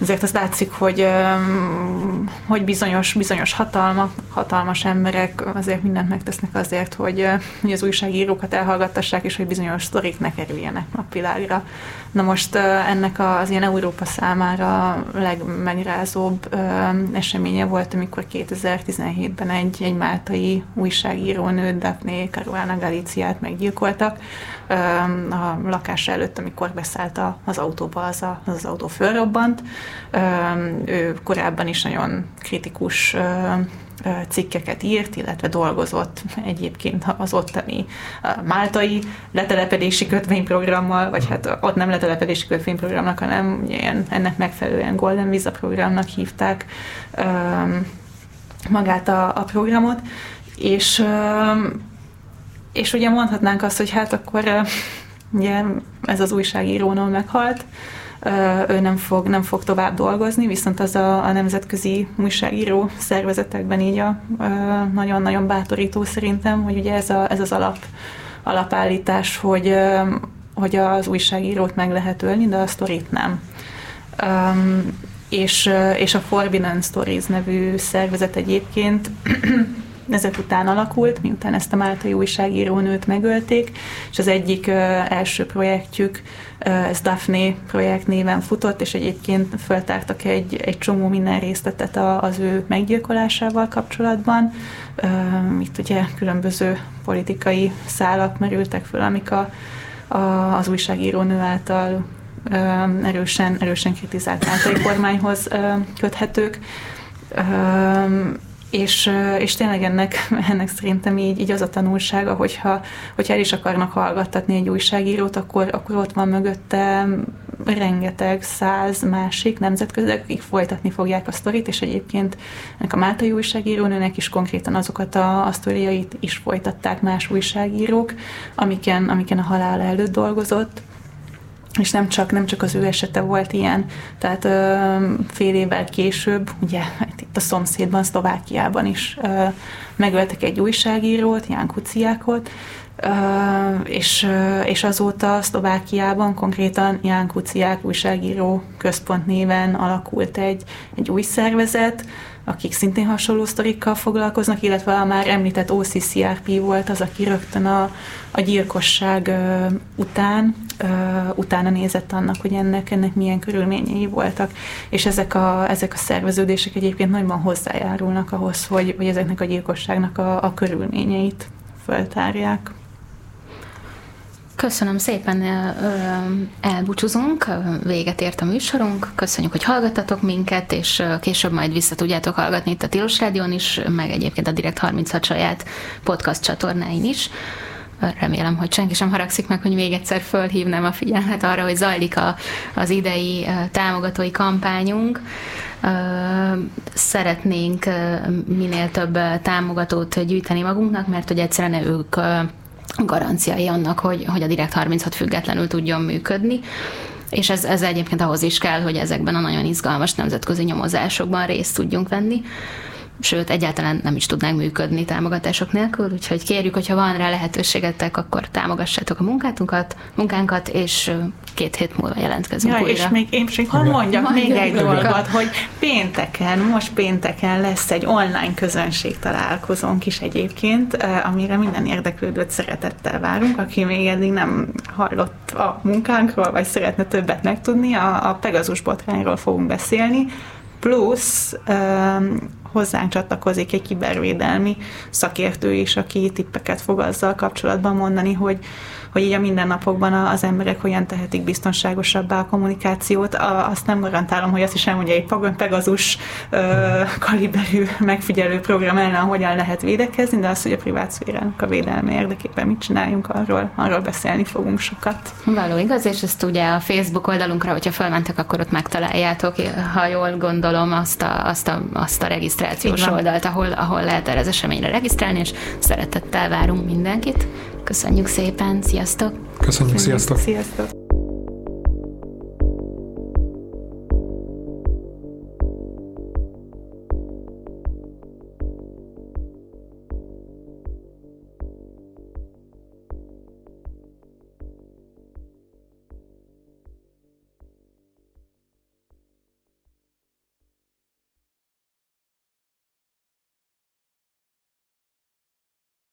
azért azt látszik, hogy, hogy bizonyos, bizonyos hatalmak, hatalmas emberek azért mindent megtesznek azért, hogy, hogy az újságírókat elhallgattassák, és hogy bizonyos sztorik ne kerüljenek napvilágra. Na most ennek az ilyen Európa számára legmegrázóbb eseménye volt, amikor 2017-ben egy, egy máltai újságírónő, Daphne Caruana Galiciát meggyilkoltak a lakása előtt, amikor beszállt az autóba, az, a, az autó fölrobbant. Ő korábban is nagyon kritikus cikkeket írt, illetve dolgozott egyébként az ottani máltai letelepedési kötvényprogrammal, vagy hát ott nem letelepedési kötvényprogramnak, hanem ilyen, ennek megfelelően Golden Visa programnak hívták magát a, a programot, és és ugye mondhatnánk azt, hogy hát akkor ugye ez az újságírónól meghalt, ő nem fog, nem fog tovább dolgozni, viszont az a, a nemzetközi újságíró szervezetekben így a nagyon-nagyon bátorító szerintem, hogy ugye ez, a, ez az alap, alapállítás, hogy, hogy az újságírót meg lehet ölni, de a sztorit nem. Um, és, és a Forbidden Stories nevű szervezet egyébként ezek után alakult, miután ezt a Máltai újságírónőt megölték, és az egyik első projektjük, ez Daphne projekt néven futott, és egyébként föltártak egy, egy csomó minden részletet az ő meggyilkolásával kapcsolatban. Itt ugye különböző politikai szálak merültek föl, amik a, a, az újságírónő által erősen, erősen kritizált áltai kormányhoz köthetők és, és tényleg ennek, ennek szerintem így, így az a tanulsága, hogyha, hogyha el is akarnak hallgattatni egy újságírót, akkor, akkor ott van mögötte rengeteg száz másik nemzetközi, akik folytatni fogják a sztorit, és egyébként ennek a Máltai újságírónőnek is konkrétan azokat a, a sztoriait is folytatták más újságírók, amiken, amiken a halála előtt dolgozott, és nem csak, nem csak az ő esete volt ilyen, tehát ö, fél évvel később, ugye itt a szomszédban, Szlovákiában is ö, megöltek egy újságírót, Ján Kuciákot, ö, és, ö, és azóta Szlovákiában konkrétan Ján Kuciák újságíró központ néven alakult egy, egy új szervezet, akik szintén hasonló sztorikkal foglalkoznak, illetve a már említett OCCRP volt az, aki rögtön a, a gyilkosság után utána nézett annak, hogy ennek, ennek milyen körülményei voltak, és ezek a, ezek a szerveződések egyébként nagyban hozzájárulnak ahhoz, hogy, hogy ezeknek a gyilkosságnak a, a körülményeit föltárják. Köszönöm szépen, elbúcsúzunk, véget ért a műsorunk, köszönjük, hogy hallgattatok minket, és később majd vissza tudjátok hallgatni itt a Tilos Rádión is, meg egyébként a Direkt 36 saját podcast csatornáin is. Remélem, hogy senki sem haragszik meg, hogy még egyszer fölhívnám a figyelmet arra, hogy zajlik a, az idei támogatói kampányunk. Szeretnénk minél több támogatót gyűjteni magunknak, mert hogy egyszerűen ők garanciái annak, hogy, hogy a Direkt 36 függetlenül tudjon működni. És ez, ez egyébként ahhoz is kell, hogy ezekben a nagyon izgalmas nemzetközi nyomozásokban részt tudjunk venni sőt, egyáltalán nem is tudnánk működni támogatások nélkül, úgyhogy kérjük, hogyha van rá lehetőségetek, akkor támogassátok a munkánkat, munkánkat, és két hét múlva jelentkezünk ja, újra. És még én még hadd mondjak Mondjak még egy dolgot, hogy pénteken, most pénteken lesz egy online közönség találkozónk is egyébként, amire minden érdeklődőt szeretettel várunk, aki még eddig nem hallott a munkánkról, vagy szeretne többet megtudni, a, a Pegasus botrányról fogunk beszélni, plusz hozzánk csatlakozik egy kibervédelmi szakértő is, aki tippeket fog azzal kapcsolatban mondani, hogy, hogy így a mindennapokban az emberek hogyan tehetik biztonságosabbá a kommunikációt. Azt nem garantálom, hogy azt is elmondja egy Pegazus kaliberű megfigyelő program ellen hogyan lehet védekezni, de az, hogy a privát szférának a védelme érdekében mit csináljunk, arról, arról beszélni fogunk sokat. Való igaz, és ezt ugye a Facebook oldalunkra, hogyha felmentek, akkor ott megtaláljátok, ha jól gondolom, azt a, azt a, azt a regisztrációs oldalt, ahol, ahol lehet erre az eseményre regisztrálni, és szeretettel várunk mindenkit. Köszönjük szépen, sziasztok! Köszönjük, sziasztok! Sziasztok!